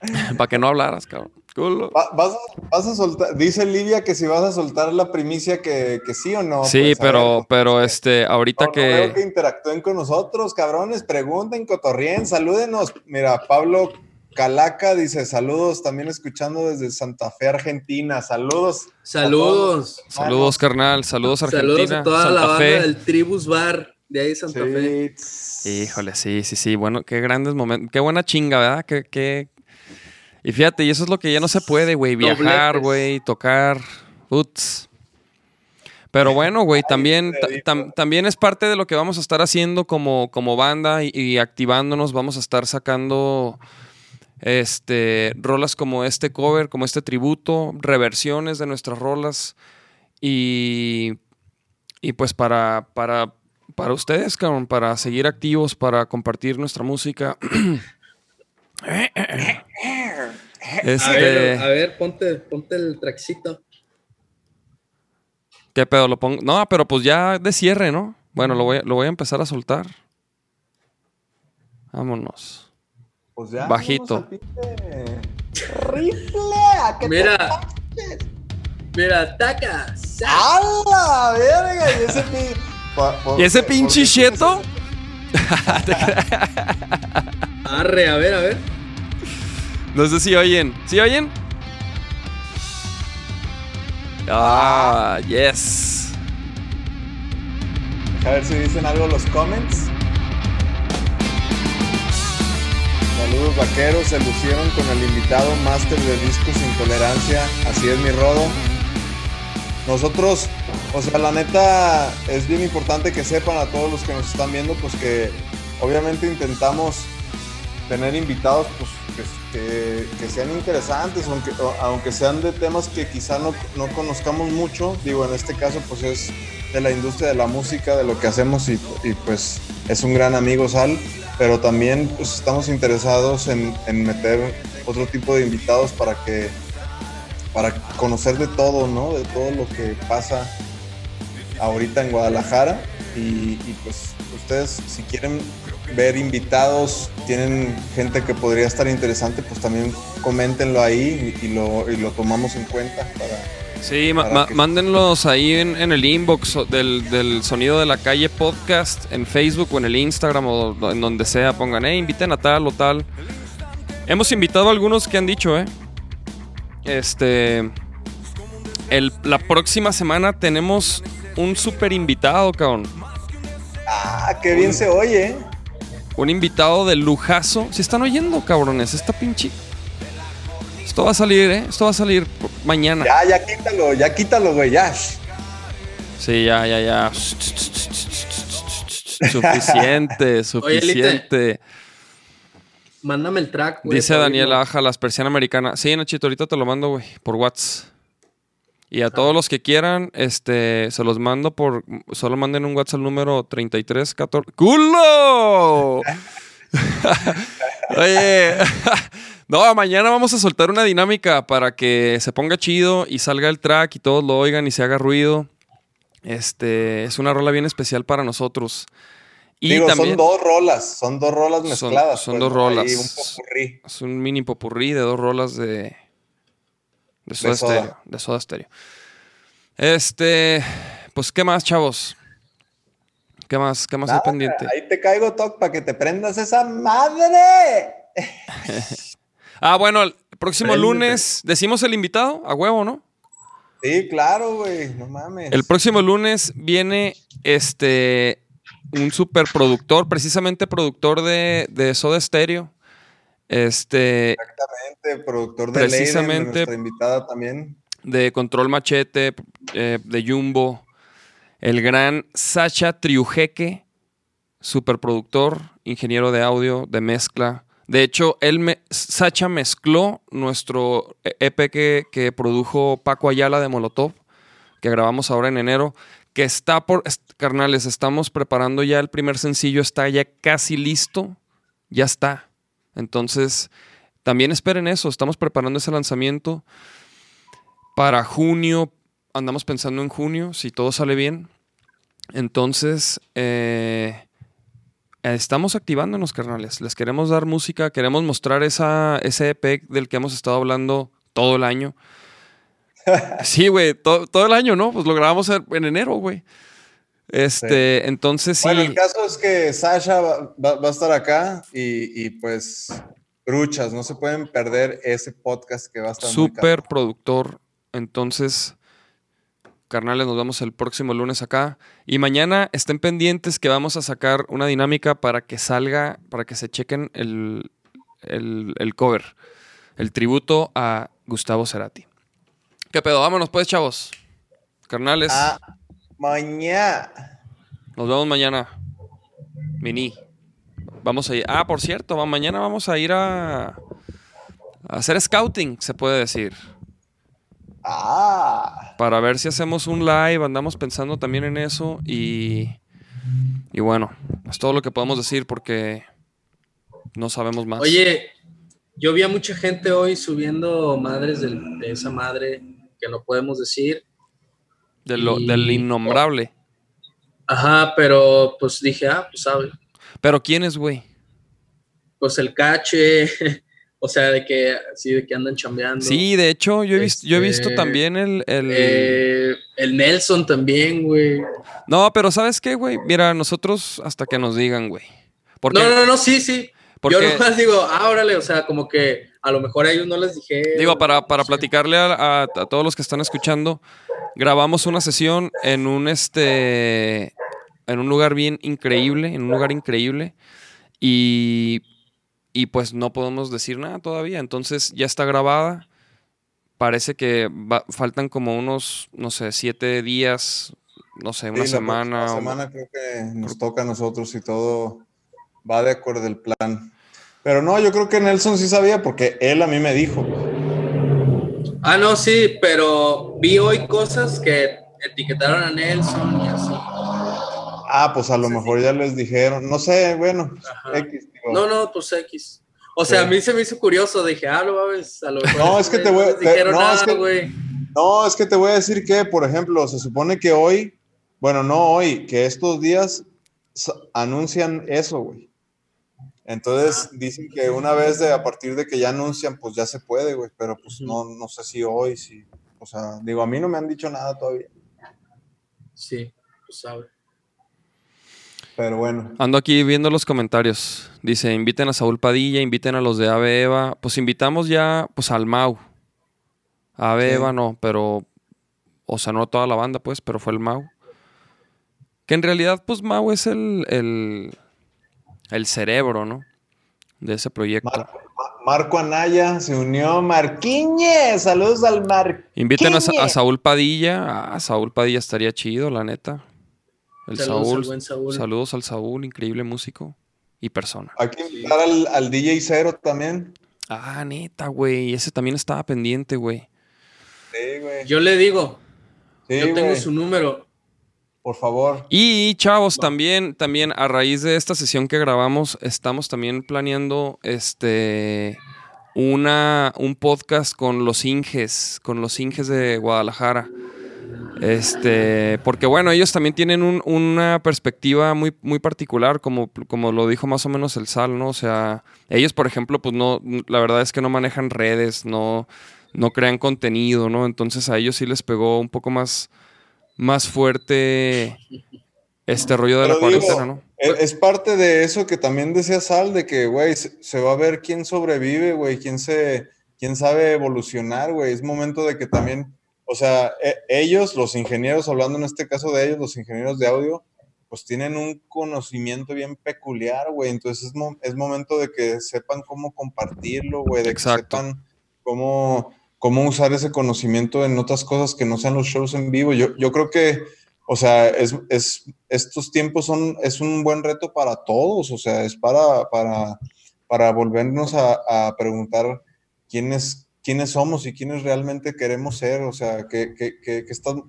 (laughs) Para que no hablaras, cabrón. Va- Vas a, vas a soltar, dice Livia que si vas a soltar la primicia que, que sí o no. Sí, pues, pero, ver. pero este, ahorita No, no veo que que. interactúen con nosotros, cabrones, pregunten, cotorrien, salúdenos. Mira, Pablo Calaca dice saludos, también escuchando desde Santa Fe, Argentina. Saludos. Saludos. Saludos, carnal. Saludos, Argentina. Saludos a toda la Santa banda Fe. del Tribus Bar de ahí Santa Fe. Sí. Híjole, sí, sí, sí. Bueno, qué grandes momentos. Qué buena chinga, ¿verdad? Qué, qué... Y fíjate, y eso es lo que ya no se puede, güey. Viajar, güey, tocar. Uts. Pero bueno, güey, también, tam- también es parte de lo que vamos a estar haciendo como, como banda y, y activándonos. Vamos a estar sacando este, rolas como este cover, como este tributo, reversiones de nuestras rolas. Y, y pues para, para, para ustedes, cabrón, para seguir activos, para compartir nuestra música. (clears throat) A este, ver, a ver, ponte, ponte el traxito. ¿Qué pedo? Lo pongo. No, pero pues ya de cierre, ¿no? Bueno, lo voy, a- lo voy a empezar a soltar. Vámonos. Pues ya. Bajito. Rifle, ¿a qué te Mira. Mira, taca. sa- ¡A la verga! Y ese, pi- pa- por- ¿Y ese por- pinche cheto? Arre, a ver, a ver. No sé si oyen. ¿Sí oyen? Ah, yes. A ver si dicen algo los comments. Saludos vaqueros, se lucieron con el invitado máster de discos Intolerancia. Así es mi rodo. Nosotros, o sea, la neta es bien importante que sepan a todos los que nos están viendo, pues que obviamente intentamos tener invitados pues, que, sean interesantes, aunque, aunque sean de temas que quizá no, no conozcamos mucho. Digo, en este caso pues es de la industria de la música, de lo que hacemos y, pues es un gran amigo Sal, pero también pues estamos interesados en, en meter otro tipo de invitados para que para conocer de todo, ¿no? De todo lo que pasa ahorita en Guadalajara y, pues ustedes si quieren ver invitados, tienen gente que podría estar interesante, pues también coméntenlo ahí y, y lo, y lo tomamos en cuenta para... Sí, ma- Para ma- que- mándenlos ahí en, en el inbox del, del Sonido de la Calle podcast en Facebook o en el Instagram o en donde sea. Pongan, eh, inviten a tal o tal. Hemos invitado a algunos que han dicho, eh. Este. El, la próxima semana tenemos un super invitado, cabrón. Ah, qué bien se oye. Un invitado de lujazo. Si están oyendo, cabrones, esta pinche. Esto va a salir, ¿eh? Esto va a salir mañana. Ya, ya quítalo, ya quítalo, güey, ya. Sí, ya, ya, ya. (laughs) Suficiente, suficiente. Mándame el track, güey. Dice para Daniel oírlo. Aja, la persiana americana. Sí, Nachito, ahorita te lo mando, güey, por WhatsApp. Y a todos los que quieran, este, se los mando por. Solo manden un WhatsApp al número 3314. ¡Culo! (laughs) Oye, (laughs) No, mañana vamos a soltar una dinámica para que se ponga chido y salga el track y todos lo oigan y se haga ruido. Este es una rola bien especial para nosotros. Y Digo, son dos rolas, son dos rolas mezcladas. Son, pues, dos rolas. Es un mini popurrí de dos rolas de, de soda, estéreo. De soda estéreo. Este, pues, ¿qué más, chavos? ¿Qué más? ¿Qué más hay pendiente? Ahí te caigo, Toc, para que te prendas esa madre. (laughs) ah, bueno, el próximo lunes, ¿decimos el invitado? A huevo, ¿no? Sí, claro, güey, no mames. El próximo lunes viene este un superproductor, precisamente productor de, de Soda Stereo. Este. Exactamente, productor de precisamente, nuestra invitada también. De Control Machete, eh, de Jumbo. El gran Sacha Triujeque, superproductor, ingeniero de audio, de mezcla. De hecho, él me, Sacha mezcló nuestro EP que, que produjo Paco Ayala de Molotov, que grabamos ahora en enero, que está por, carnales, estamos preparando ya el primer sencillo, está ya casi listo, ya está. Entonces, también esperen eso, estamos preparando ese lanzamiento para junio, andamos pensando en junio, si todo sale bien. Entonces, eh, estamos activándonos, carnales. Les queremos dar música, queremos mostrar esa, ese EP del que hemos estado hablando todo el año. (laughs) Sí, güey, todo el año, ¿no? Pues lo grabamos en enero, güey. Este, entonces sí. Bueno, el caso es que Sasha va, a estar acá y, pues, bruchas, no se pueden perder ese podcast que va a estar. Súper productor. Entonces, carnales, nos vemos el próximo lunes acá. Y mañana estén pendientes que vamos a sacar una dinámica para que salga, para que se chequen el, el cover, el tributo a Gustavo Cerati. ¿Qué pedo? Vámonos pues, chavos. Carnales. Ah, mañana. Nos vemos mañana. Mini. Vamos a ir. Ah, por cierto, mañana vamos a ir a, a hacer scouting, se puede decir. Ah. Para ver si hacemos un live, andamos pensando también en eso y, y bueno, es todo lo que podemos decir porque no sabemos más. Oye, yo vi a mucha gente hoy subiendo madres de esa madre que no podemos decir. Del innombrable. Ajá, pero pues dije, ah, pues sabe. ¿Pero quién es, güey? Pues el cache, (laughs) o sea, de que, sí, de que andan chambeando. Sí, de hecho, yo he, visto, yo he visto este, también el... El, eh, el Nelson también, güey. No, pero ¿sabes qué, güey? Mira, nosotros hasta que nos digan, güey. No, no, no, sí, sí. Yo nomás digo, ah, órale, o sea, como que a lo mejor a ellos no les dije. Digo, para, para platicarle a, todos los que están escuchando, grabamos una sesión en un este en un lugar bien increíble, en un lugar increíble. Y, y pues no podemos decir nada todavía. Entonces ya está grabada. Parece que faltan como unos, no sé, siete días, no sé, una semana. Una semana creo que nos toca a nosotros y todo va de acuerdo al plan. Pero no, yo creo que Nelson sí sabía porque él a mí me dijo. Ah, no, sí, pero vi hoy cosas que etiquetaron a Nelson y así. Ah, pues a lo mejor ya les dijeron, no sé, bueno, X. No, no, pues X. O sea, a mí se me hizo curioso, dije, ah, lo ves, a lo mejor. No, es que te voy a no, es que, no, es que te voy a decir que, por ejemplo, se supone que hoy, bueno, no hoy, que estos días anuncian eso, güey. Entonces dicen que una vez de a partir de que ya anuncian, pues ya se puede, güey, pero pues no, no sé si hoy, si, o sea, digo, a mí no me han dicho nada todavía. Sí, pues sabe. Pero bueno. Ando aquí viendo los comentarios. Dice, inviten a Saúl Padilla, inviten a los de Ave Eva. Pues invitamos ya, pues al Mau. Ave Eva no, pero, o sea, no toda la banda, pues, pero fue el Mau. Que en realidad, pues Mau es el, el el cerebro, ¿no? De ese proyecto. Marco Anaya se unió. Marquiñez, saludos al Marquiñez. Inviten a, Saúl Padilla. Ah, Saúl Padilla estaría chido, la neta. El saludos Saúl, Saludos al Saúl, increíble músico y persona. Hay que invitar al, DJ Cero también. Ah, neta, güey. Ese también estaba pendiente, güey. Sí, güey. Yo le digo. yo tengo su número. Por favor. Y chavos, también, también a raíz de esta sesión que grabamos, estamos también planeando este una, un podcast con los Inges, con los Inges de Guadalajara. Este, porque bueno, ellos también tienen una perspectiva muy, muy particular, como, como lo dijo más o menos el Sal, ¿no? O sea, ellos, por ejemplo, pues no, la verdad es que no manejan redes, no, no crean contenido, ¿no? Entonces a ellos sí les pegó un poco más, más fuerte este rollo de la cuarentena, ¿no? Es parte de eso que también decía Sal, de que, güey, se va a ver quién sobrevive, güey, quién se, quién sabe evolucionar, güey. Es momento de que también, o sea, e, ellos, los ingenieros, hablando en este caso de ellos, los ingenieros de audio, pues tienen un conocimiento bien peculiar, güey. Entonces es, momento de que sepan cómo compartirlo, güey, de que sepan cómo, cómo usar ese conocimiento en otras cosas que no sean los shows en vivo. Yo, yo creo que o sea, es, es, estos tiempos son, es un buen reto para todos, o sea, es para, para, para volvernos a, preguntar quiénes, quiénes somos y quiénes realmente queremos ser, o sea, qué, qué, qué,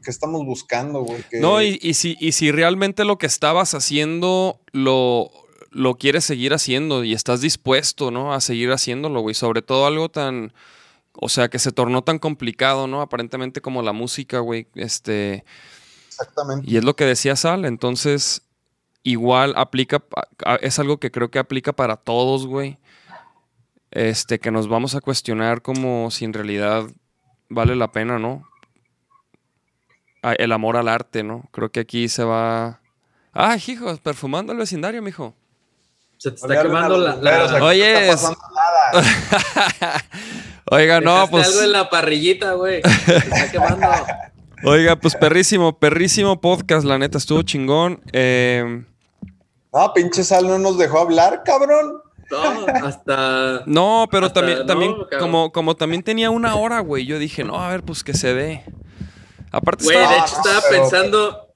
estamos buscando. No, y, y, si, y si realmente lo que estabas haciendo lo, lo quieres seguir haciendo y estás dispuesto, ¿no? A seguir haciéndolo, güey, sobre todo algo tan... O sea, que se tornó tan complicado, ¿no? Aparentemente como la música, güey. Este, Exactamente. Y es lo que decía Sal, entonces igual aplica, es algo que creo que aplica para todos, güey. Este, que nos vamos a cuestionar como si en realidad vale la pena, ¿no? El amor al arte, ¿no? Creo que aquí se va. ¡Ay, hijos! Perfumando el vecindario, mijo. Se te está quemando la. Oye. (laughs) Oiga, no, pues. algo en la parrillita, güey. Se está (laughs) quemando. Oiga, pues perrísimo, perrísimo podcast, la neta, estuvo chingón. Eh... Ah, pinche Sal no nos dejó hablar, cabrón. No, hasta. No, pero también, también como, como también tenía una hora, güey. Yo dije, no, a ver, pues que se dé. Aparte, güey, de hecho estaba pensando.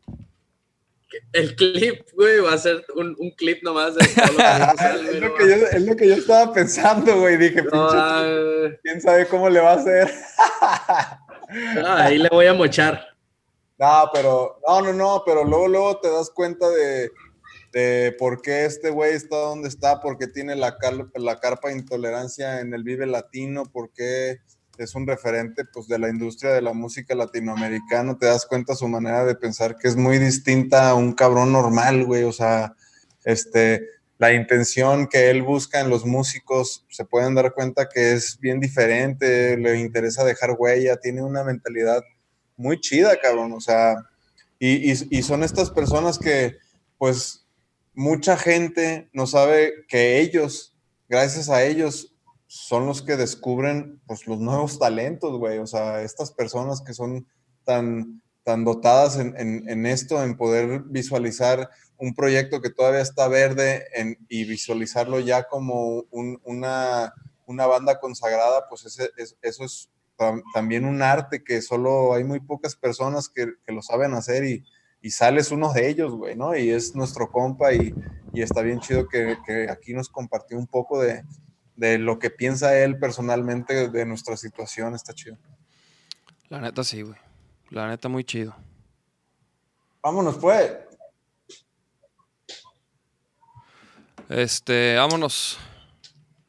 El clip, güey, va a ser un, un clip nomás de todo lo que (laughs) es, lo que yo, es lo que yo estaba pensando, güey. Dije, pinche, quién sabe cómo le va a hacer. Ah, ahí le voy a mochar. (laughs) No, pero, no, no, no, pero luego, luego te das cuenta de, de por qué este güey está donde está, porque tiene la, la carpa de intolerancia en el Vive Latino, porque es un referente pues, de la industria de la música latinoamericana, te das cuenta su manera de pensar que es muy distinta a un cabrón normal, güey, o sea, este, la intención que él busca en los músicos, se pueden dar cuenta que es bien diferente, le interesa dejar huella, tiene una mentalidad muy chida, cabrón, o sea, y, son estas personas que, pues, mucha gente no sabe que ellos, gracias a ellos, son los que descubren, pues, los nuevos talentos, güey, o sea, estas personas que son tan, tan dotadas en, en esto, en poder visualizar un proyecto que todavía está verde y visualizarlo ya como una, banda consagrada, pues eso es también un arte que solo hay muy pocas personas que, lo saben hacer y, y, sales uno de ellos, güey, ¿no? Y es nuestro compa y, está bien chido que, aquí nos compartió un poco de, de lo que piensa él personalmente de nuestra situación, está chido. La neta sí, güey. La neta muy chido. Vámonos, pues. Este, vámonos.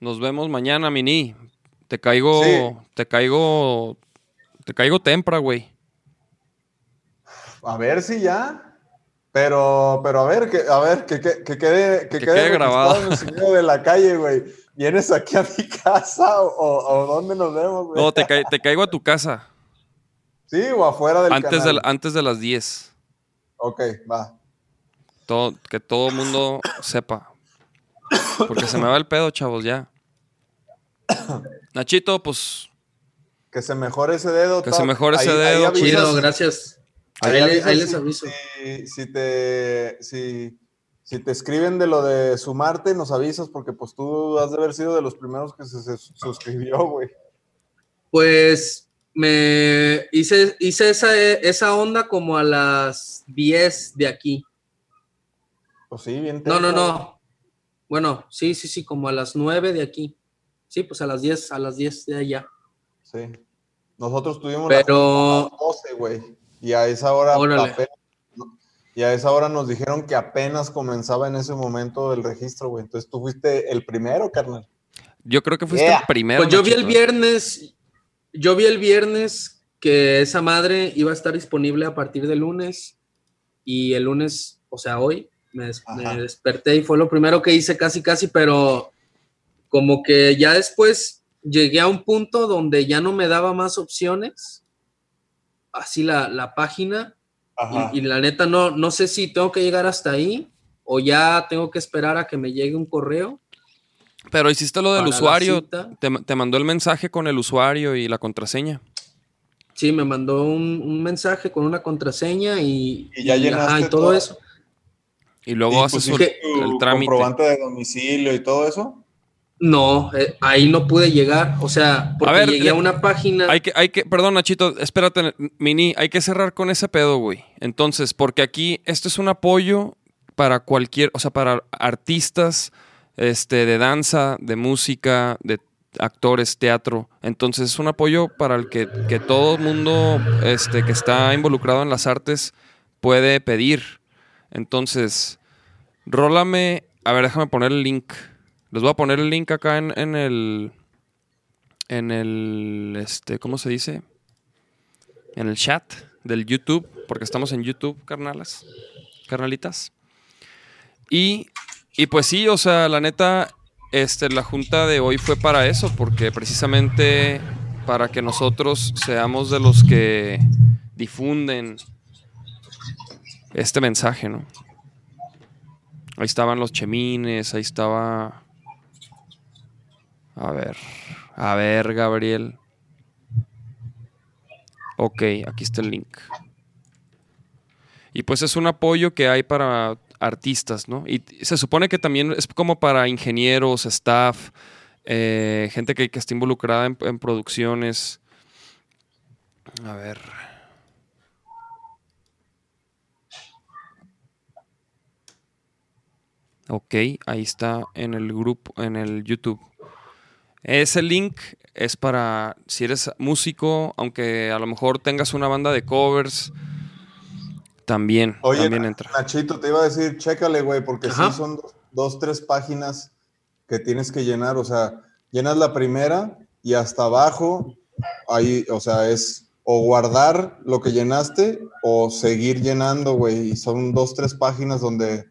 Nos vemos mañana, Mini. Te caigo, te caigo, te caigo tempra, güey. A ver si ya. Pero, pero a ver, que, a ver, que, que, que quede, que, quede, grabado. En de la calle, güey. ¿Vienes aquí a mi casa o, o dónde nos vemos, güey? No, te, te, caigo a tu casa. Sí, o afuera del antes canal. De, antes de las 10. Ok, va. Todo, que todo el mundo sepa. Porque se me va el pedo, chavos, ya. Nachito, pues. Que se mejore ese dedo. Que se mejore ese dedo. Chido, gracias. Ahí, les aviso. Si, te, si, te escriben de lo de sumarte, nos avisas, porque pues tú has de haber sido de los primeros que se, suscribió, güey. Pues me hice, hice esa, esa onda como a las 10 de aquí. Pues sí, bien. No, no, no. Bueno, sí, sí, sí, como a las 9 de aquí. Sí, pues a las 10, a las 10 de allá. Sí. Nosotros tuvimos Pero... las 12, güey. Y a esa hora y a esa hora nos dijeron que apenas comenzaba en ese momento el registro, güey. Entonces tú fuiste el primero, carnal. Yo creo que fuiste el primero. Pues yo vi el Nachito. viernes, yo vi el viernes que esa madre iba a estar disponible a partir del lunes y el lunes, o sea, hoy, me, des- me Ajá. desperté y fue lo primero que hice casi, casi, pero como que ya después llegué a un punto donde ya no me daba más opciones, así la, la página. Y, y la neta no, no sé si tengo que llegar hasta ahí o ya tengo que esperar a que me llegue un correo. Pero hiciste lo del usuario. Te, te mandó el mensaje con el usuario y la contraseña. Sí, me mandó un, un mensaje con una contraseña y, Y ya llenaste y todo todo. eso. Y luego ¿Y haces el, tu el trámite. comprobante de domicilio y todo eso? No, eh, ahí no pude llegar. O sea, porque ver, llegué le- a una página. Hay que, hay que, perdón, Nachito, espérate, Mini, hay que cerrar con ese pedo, güey. Entonces, porque aquí esto es un apoyo para cualquier, o sea, para artistas este, de danza, de música, de actores, teatro. Entonces, es un apoyo para el que, que todo el mundo este, que está involucrado en las artes puede pedir. Entonces, rólame, a ver, déjame poner el link. Les voy a poner el link acá en, el, en el, este, ¿cómo se dice? En el chat del YouTube, porque estamos en YouTube, carnalas, carnalitas. Y, y pues sí, o sea, la neta, este, la junta de hoy fue para eso, porque precisamente para que nosotros seamos de los que difunden este mensaje, ¿no? Ahí estaban los chemines, ahí estaba... A ver, a ver, Gabriel. Ok, aquí está el link. Y pues es un apoyo que hay para artistas, ¿no? Y se supone que también es como para ingenieros, staff, eh, gente que, que está involucrada en, en producciones. A ver. Ok, ahí está en el grupo, en el YouTube. Ese link es para si eres músico, aunque a lo mejor tengas una banda de covers, también, Oye, también entra. Nachito, te iba a decir, chécale, güey, porque Ajá. sí son dos, dos, tres páginas que tienes que llenar. O sea, llenas la primera y hasta abajo, ahí, o sea, es o guardar lo que llenaste o seguir llenando, güey. Y son dos, tres páginas donde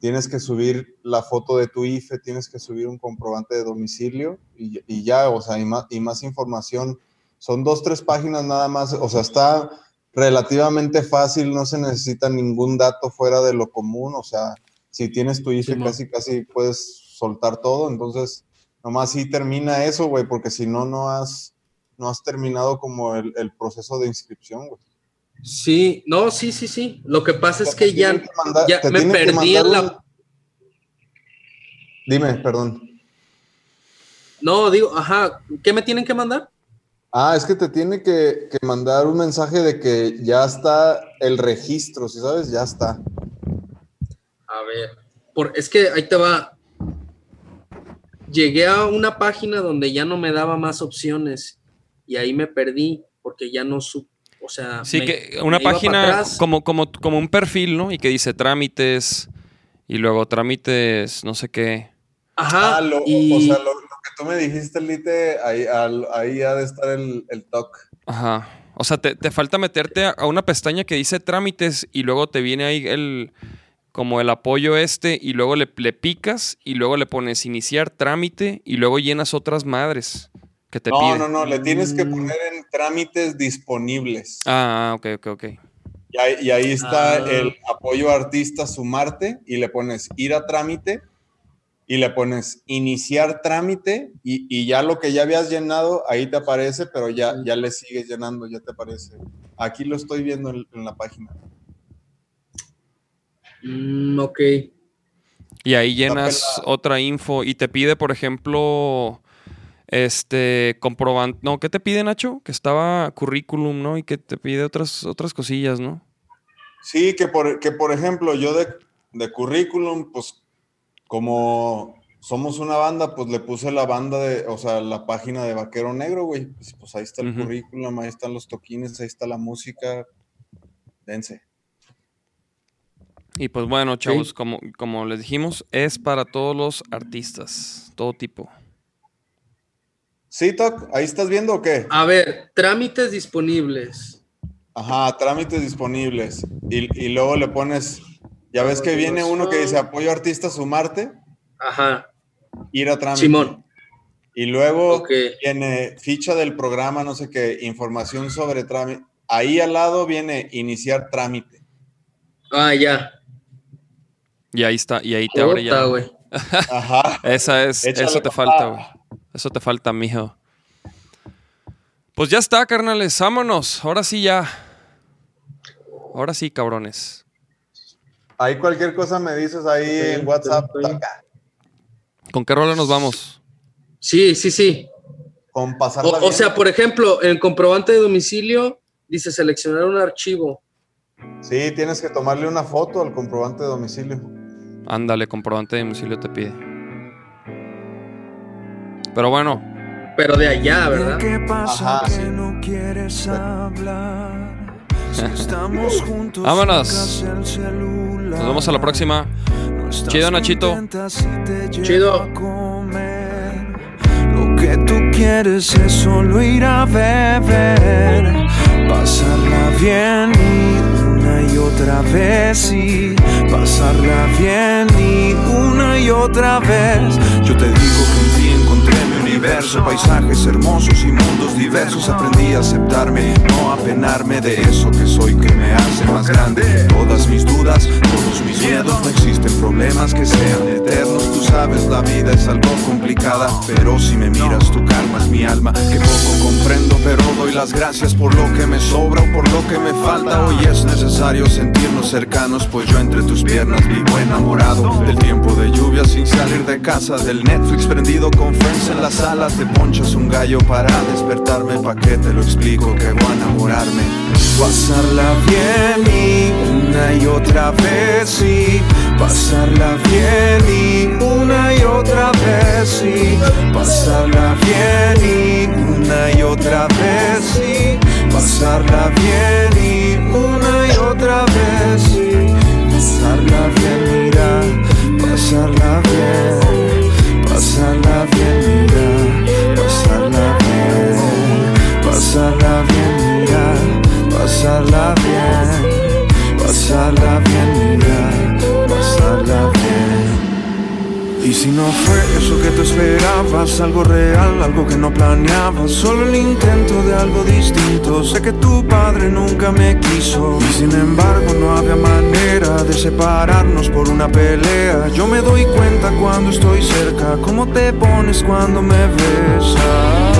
tienes que subir la foto de tu IFE, tienes que subir un comprobante de domicilio y, y ya, o sea, y más, y más información. Son dos, tres páginas nada más, o sea, está relativamente fácil, no se necesita ningún dato fuera de lo común, o sea, si tienes tu IFE casi, casi puedes soltar todo, entonces, nomás sí termina eso, güey, porque si no, no has, no has terminado como el, el proceso de inscripción, güey. Sí, no, sí, sí, sí. Lo que pasa es que ya, mandar- ya me perdí en la. un- Dime, perdón. No, digo, ajá, ¿qué me tienen que mandar? Ah, es que te tiene que, que mandar un mensaje de que ya está el registro, ¿sí sabes? Ya está. A ver, por, es que ahí te va. Llegué a una página donde ya no me daba más opciones y ahí me perdí porque ya no supe, o sea, Sí, me- que una página como, como, como un perfil, ¿no? Y que dice trámites y luego trámites, no sé qué. Ajá, Ah, lo- y o sea, lo, lo que tú me dijiste, Lite, ahí, al- ahí ha de estar el, el TOC. Ajá. O sea, te, te falta meterte a, a una pestaña que dice trámites y luego te viene ahí el como el apoyo este y luego le, le picas y luego le pones iniciar trámite y luego llenas otras madres que te No, pide. no, no, le tienes que Mm. poner en trámites disponibles. Ah, ok, ok, ok. Y ahí, y ahí está Ah. el apoyo artista sumarte y le pones ir a trámite y le pones iniciar trámite y, y ya lo que ya habías llenado ahí te aparece, pero ya, ya le sigues llenando, ya te aparece. Aquí lo estoy viendo en, en la página. Mm, ok. Y ahí llenas otra info y te pide, por ejemplo, este comprobante. No, ¿qué te pide, Nacho? Que estaba currículum, ¿no? Y que te pide otras, otras cosillas, ¿no? Sí, que por, que por ejemplo, yo de, de currículum, pues como somos una banda, pues le puse la banda de, o sea, la página de Vaquero Negro, güey. Pues, pues ahí está el currículum, ahí están los toquines, ahí está la música. Dense. Y pues bueno, chavos, Sí. como, como les dijimos, es para todos los artistas, todo tipo. ¿Sí, Toc? ¿Ahí estás viendo o qué? A ver, trámites disponibles. Ajá, trámites disponibles. Y, y luego le pones, ya ves que viene uno que dice apoyo artista sumarte. Ajá. Ir a trámite. Simón. Y luego viene ficha del programa, no sé qué, información sobre trámite. Ahí al lado viene iniciar trámite. Ah, ya. Y ahí está, y ahí te abre ya. Ajá. (laughs) Esa es, eso te falta, güey. Eso te falta, mijo. Pues ya está, carnales, vámonos. Ahora sí ya. Ahora sí, cabrones. Ahí cualquier cosa me dices ahí en WhatsApp. ¿Con qué rola nos vamos? Sí, sí, sí. Con o, sea, por ejemplo, en comprobante de domicilio dice seleccionar un archivo. Sí, tienes que tomarle una foto al comprobante de domicilio. Ándale, comprobante de domicilio te pide. Pero bueno. Pero de allá, ¿verdad? ¿Qué pasa Ajá, que no quieres hablar? estamos (laughs) juntos. Vámonos. Nos vemos a la próxima. Chido, Nachito. Chido que tú quieres es solo ir a beber, pasarla bien y una y otra vez y pasarla bien y una y otra vez. Yo te digo que universo, paisajes hermosos y mundos diversos. Aprendí a aceptarme, no a penarme de eso que soy que me hace más grande. Todas mis dudas, todos mis miedos, no existen problemas que sean eternos. Tú sabes, la vida es algo complicada, pero si me miras, tú calmas mi alma. Que poco comprendo, pero doy las gracias por lo que me sobra o por lo que me falta. Hoy es necesario sentirnos cercanos, pues yo entre tus piernas vivo enamorado del tiempo de lluvia sin salir de casa, del Netflix prendido con friends en la sala. Te ponchas un gallo para despertarme, pa' que te lo explico que voy a enamorarme. Pasarla bien y una y otra vez y pasarla bien y una y otra vez y pasarla bien y una y otra vez y pasarla bien y una y otra vez pasarla bien, mira, pasarla bien, pasarla bien, mira, pasarla bien, mira, pasarla bien, pasarla bien, mira, pasarla bien. Y si no fue eso que tú esperabas, algo real, algo que no planeabas, solo el intento de algo distinto. Sé que tu padre nunca me quiso y sin embargo no había manera de separarnos por una pelea. Yo me doy cuenta cuando estoy cerca, cómo te pones cuando me besas.